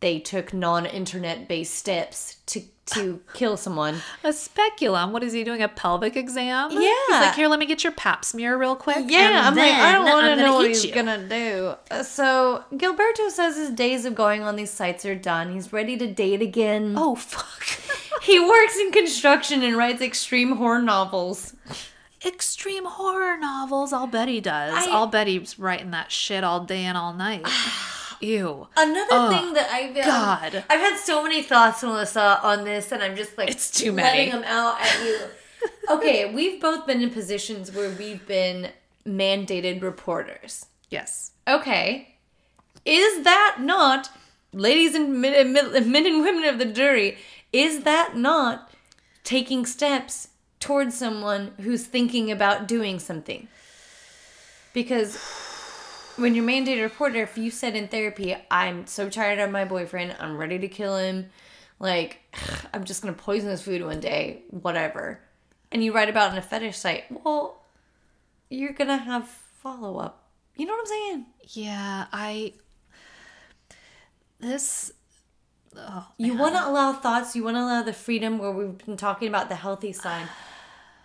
they took non-internet based steps to to kill someone. A speculum. What is he doing? A pelvic exam? Yeah. He's like, here, let me get your pap smear real quick. Yeah, I'm like, I don't want to know what he's you." gonna do. Uh, So Gilberto says his days of going on these sites are done. He's ready to date again. Oh fuck. He works in construction and writes extreme horror novels. Extreme horror novels. I'll bet he does. I- I'll bet he's writing that shit all day and all night. Ew. Another Oh, thing that I've um, God. I've had so many thoughts, Melissa, on this, and I'm just like It's too many. letting them out at you. okay, we've both been in positions where we've been mandated reporters. Yes. Okay, is that not, ladies and and men men and women of the jury, is that not taking steps towards someone who's thinking about doing something? Because when you're mandated reporter, if you said in therapy, I'm so tired of my boyfriend, I'm ready to kill him, like, I'm just gonna poison his food one day, whatever, and you write about it on a fetish site, well, you're gonna have follow up. You know what I'm saying? Yeah, I. This. Oh, You want to allow thoughts, you want to allow the freedom where we've been talking about the healthy side.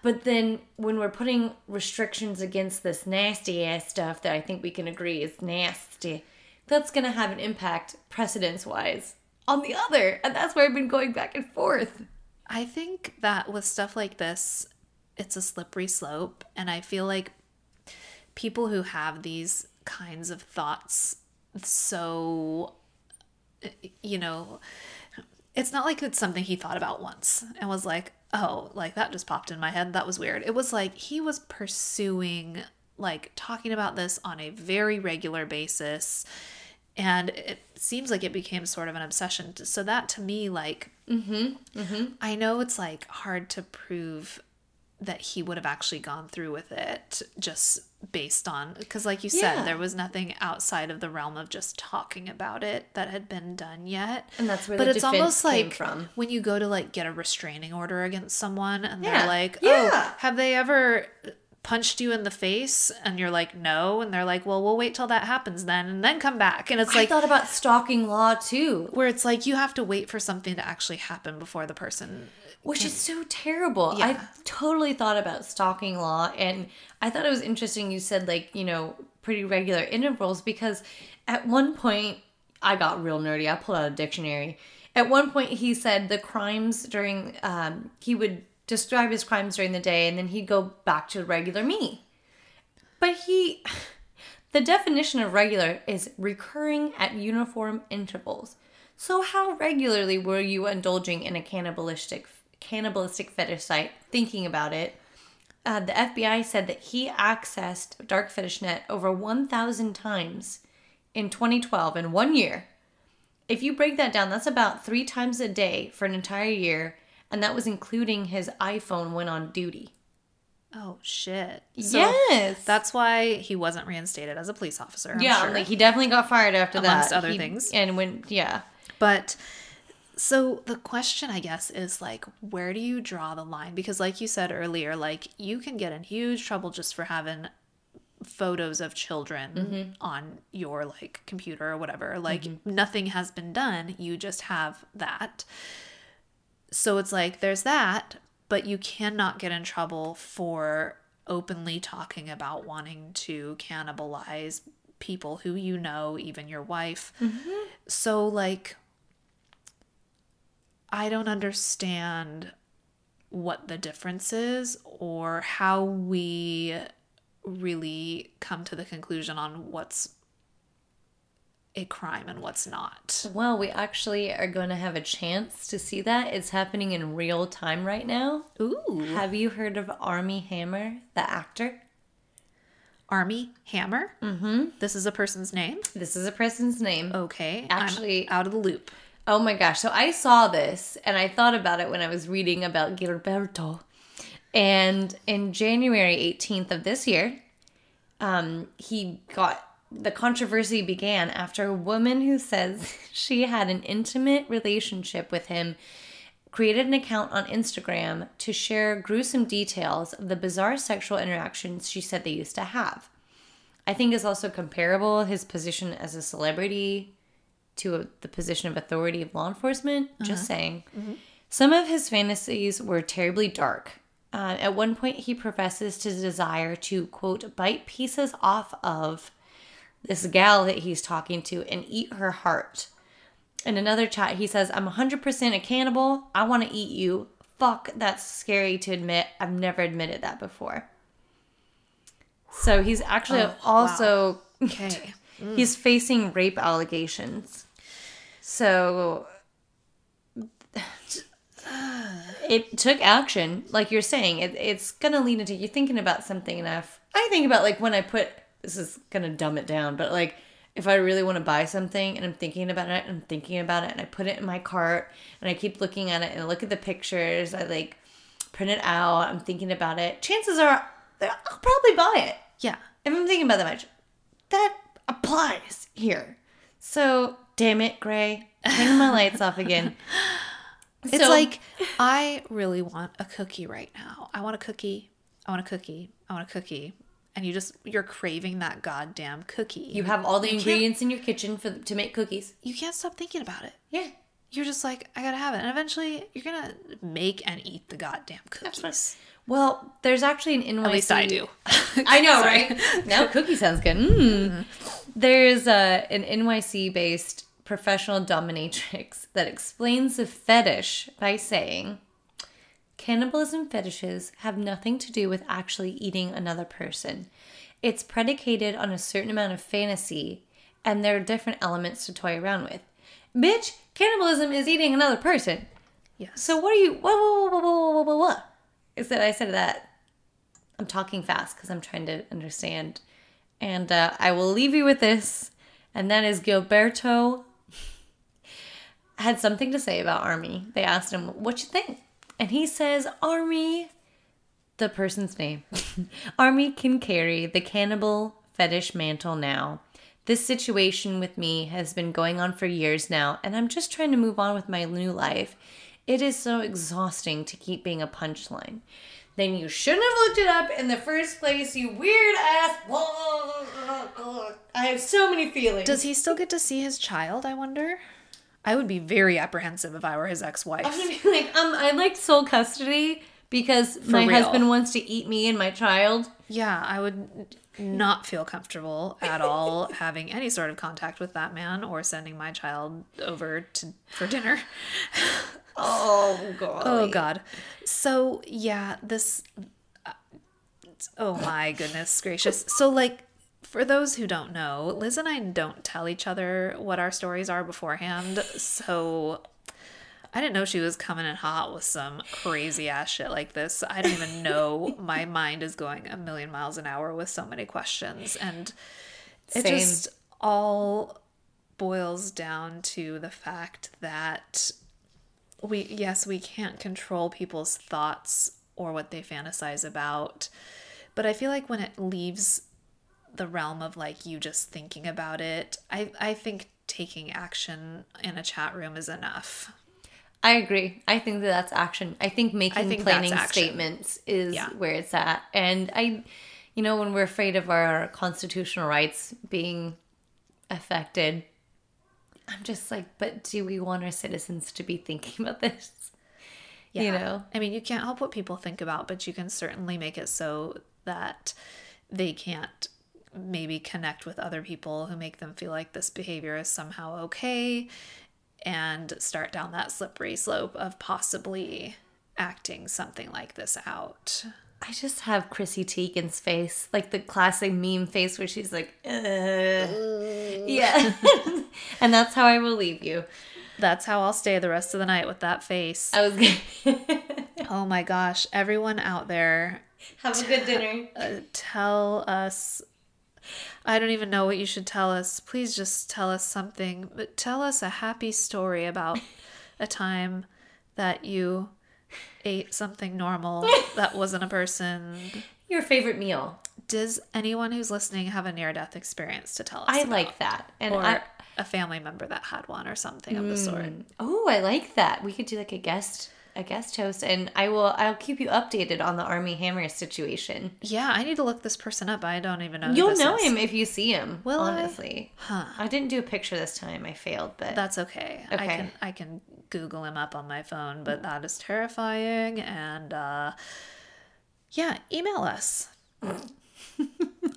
But then when we're putting restrictions against this nasty ass stuff that I think we can agree is nasty, that's going to have an impact precedence wise on the other. And that's where I've been going back and forth. I think that with stuff like this, it's a slippery slope. And I feel like people who have these kinds of thoughts so, you know, it's not like it's something he thought about once and was like, oh, like that just popped in my head. That was weird. It was like he was pursuing, like, talking about this on a very regular basis. And it seems like it became sort of an obsession. So that to me, like, mm-hmm, mm-hmm. I know it's like hard to prove that he would have actually gone through with it just based on because like you said Yeah. there was nothing outside of the realm of just talking about it that had been done yet And that's where but the it's almost came like from. when you go to like get a restraining order against someone and Yeah. they're like oh, Yeah. oh have they ever punched you in the face and you're like no and they're like well we'll wait till that happens then and then come back and it's like I like thought about stalking law too, where it's like you have to wait for something to actually happen before the person which is so terrible. Yeah. I totally thought about stalking law, and I thought it was interesting you said, like, you know, pretty regular intervals because at one point, I got real nerdy. I pulled out a dictionary. At one point, he said the crimes during, um, he would describe his crimes during the day and then he'd go back to regular me. But he, the definition of regular is recurring at uniform intervals. So how regularly were you indulging in a cannibalistic cannibalistic fetish site? Thinking about it, uh, the FBI said that he accessed Dark Fetish Net over 1,000 times in 2012 in one year. If you break that down, that's about three times a day for an entire year, and that was including his iPhone when on duty. oh shit so yes, That's why he wasn't reinstated as a police officer. I'm yeah. sure. Like he definitely got fired after Amongst that, other He- things. And when yeah, But so the question, I guess, is like, where do you draw the line? Because, like you said earlier, like you can get in huge trouble just for having photos of children Mm-hmm. on your like computer or whatever. Like nothing has been done. You just have that. So it's like there's that, but you cannot get in trouble for openly talking about wanting to cannibalize people who you know, even your wife. So, like, I don't understand what the difference is or how we really come to the conclusion on what's a crime and what's not. Well, we actually are going to have a chance to see that. It's happening in real time right now. Ooh. Have you heard of Armie Hammer, the actor? Armie Hammer? Mm-hmm. This is a person's name? This is a person's name. Okay. Actually- I'm out of the loop. Oh my gosh. So I saw this and I thought about it when I was reading about Gilberto. And in January 18th of this year, um, he got the controversy began after a woman who says she had an intimate relationship with him created an account on Instagram to share gruesome details of the bizarre sexual interactions she said they used to have. I think is also comparable his position as a celebrity to the position of authority of law enforcement. Just saying. Some of his fantasies were terribly dark. Uh, at one point, he professes to desire to, quote, bite pieces off of this gal that he's talking to and eat her heart. In another chat, he says, I'm 100% a cannibal. I want to eat you. Fuck, that's scary to admit. I've never admitted that before. So he's actually Oh, also Okay. Mm. he's facing rape allegations. So it took action, like you're saying. It, it's gonna lead into you thinking about something enough. I think about like when I put this is gonna dumb it down, but like if I really want to buy something and I'm thinking about it and I'm thinking about it and I put it in my cart and I keep looking at it and I look at the pictures, I like print it out, I'm thinking about it. Chances are I'll probably buy it Yeah. if I'm thinking about that much, that applies here. So, damn it, Gray, turn my lights off again. It's So- like I really want a cookie right now. I want a cookie. I want a cookie. I want a cookie. And you just you're craving that goddamn cookie. you have all the can't- ingredients in your kitchen for to make cookies. you can't stop thinking about it. Yeah, You're just like, I gotta have it. And eventually you're gonna make and eat the goddamn cookies. Well, there's actually an NYC. At least I do. I know, right? Now cookie sounds good. Mm. There's uh, an NYC based professional dominatrix that explains the fetish by saying cannibalism fetishes have nothing to do with actually eating another person. It's predicated on a certain amount of fantasy, and there are different elements to toy around with. Bitch, cannibalism is eating another person. Yes. So what are you? What? What? What? What? What? What? what? Is that I said that? I'm talking fast because I'm trying to understand, and uh, I will leave you with this, and that is Gilberto had something to say about Armie. They asked him, "What you think?" And he says, "Armie, the person's name, Armie can carry the cannibal fetish mantle now." This situation with me has been going on for years now, and I'm just trying to move on with my new life. It is so exhausting to keep being a punchline. Then you shouldn't have looked it up in the first place, you weird ass. I have so many feelings. Does he still get to see his child, I wonder? I would be very apprehensive if I were his ex-wife. I'm gonna be like, um, I like sole custody because my real. husband wants to eat me and my child. Yeah, I would not feel comfortable at all having any sort of contact with that man or sending my child over to for dinner. Oh god. Oh god. So, yeah, this uh, Oh my goodness gracious. So like for those who don't know, Liz and I don't tell each other what our stories are beforehand. So I didn't know she was coming in hot with some crazy ass shit like this. I don't even know. My mind is going a million miles an hour with so many questions. And it Same. just all boils down to the fact that we, yes, we can't control people's thoughts or what they fantasize about. But I feel like when it leaves the realm of like you just thinking about it, I, I think taking action in a chat room is enough. I agree. I think that that's action. I think making think planning statements is Yeah. where it's at. And I, you know, when we're afraid of our constitutional rights being affected, I'm just like, but do we want our citizens to be thinking about this? You know? I mean, you can't help what people think about, but you can certainly make it so that they can't maybe connect with other people who make them feel like this behavior is somehow okay and start down that slippery slope of possibly acting something like this out. I just have Chrissy Teigen's face, like the classic meme face where she's like, uh, yeah. and that's how I will leave you. That's how I'll stay the rest of the night with that face. I was gonna Oh my gosh, everyone out there, have a good dinner. uh, tell us. I don't even know what you should tell us. Please just tell us something. But tell us a happy story about a time that you ate something normal that wasn't a person. Your favorite meal. Does anyone who's listening have a near death experience to tell us? I about? like that. And Or I, a family member that had one or something of the hmm. sort. oh, I like that. We could do like a guest a guest host, and I will. I'll keep you updated on the Armie Hammer situation. Yeah, I need to look this person up. I don't even know. You'll know is. him if you see him. Will I? honestly. Huh. I didn't do a picture this time. I failed, but That's okay. I Okay. can I can Google him up on my phone, but that is terrifying. And uh, yeah, email us.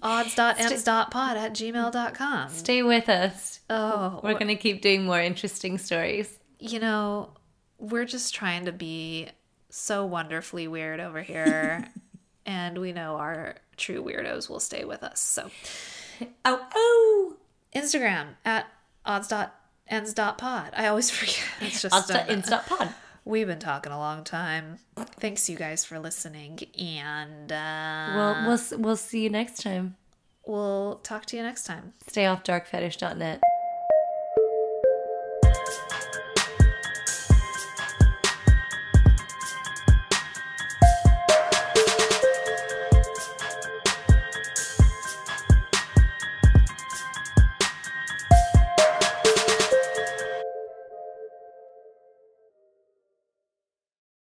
odds.ends.pod at gmail.com. stay with us. Oh, We're gonna keep doing more interesting stories. you know, we're just trying to be so wonderfully weird over here. and we know our true weirdos will stay with us. So Oh, oh. Instagram at odds.ends.pod. I always forget. It's just Insta, um, Insta pod. We've been talking a long time. Thanks, you guys, for listening, and uh, Well, we'll we'll see you next time. we'll talk to you next time. Stay off darkfetish.net.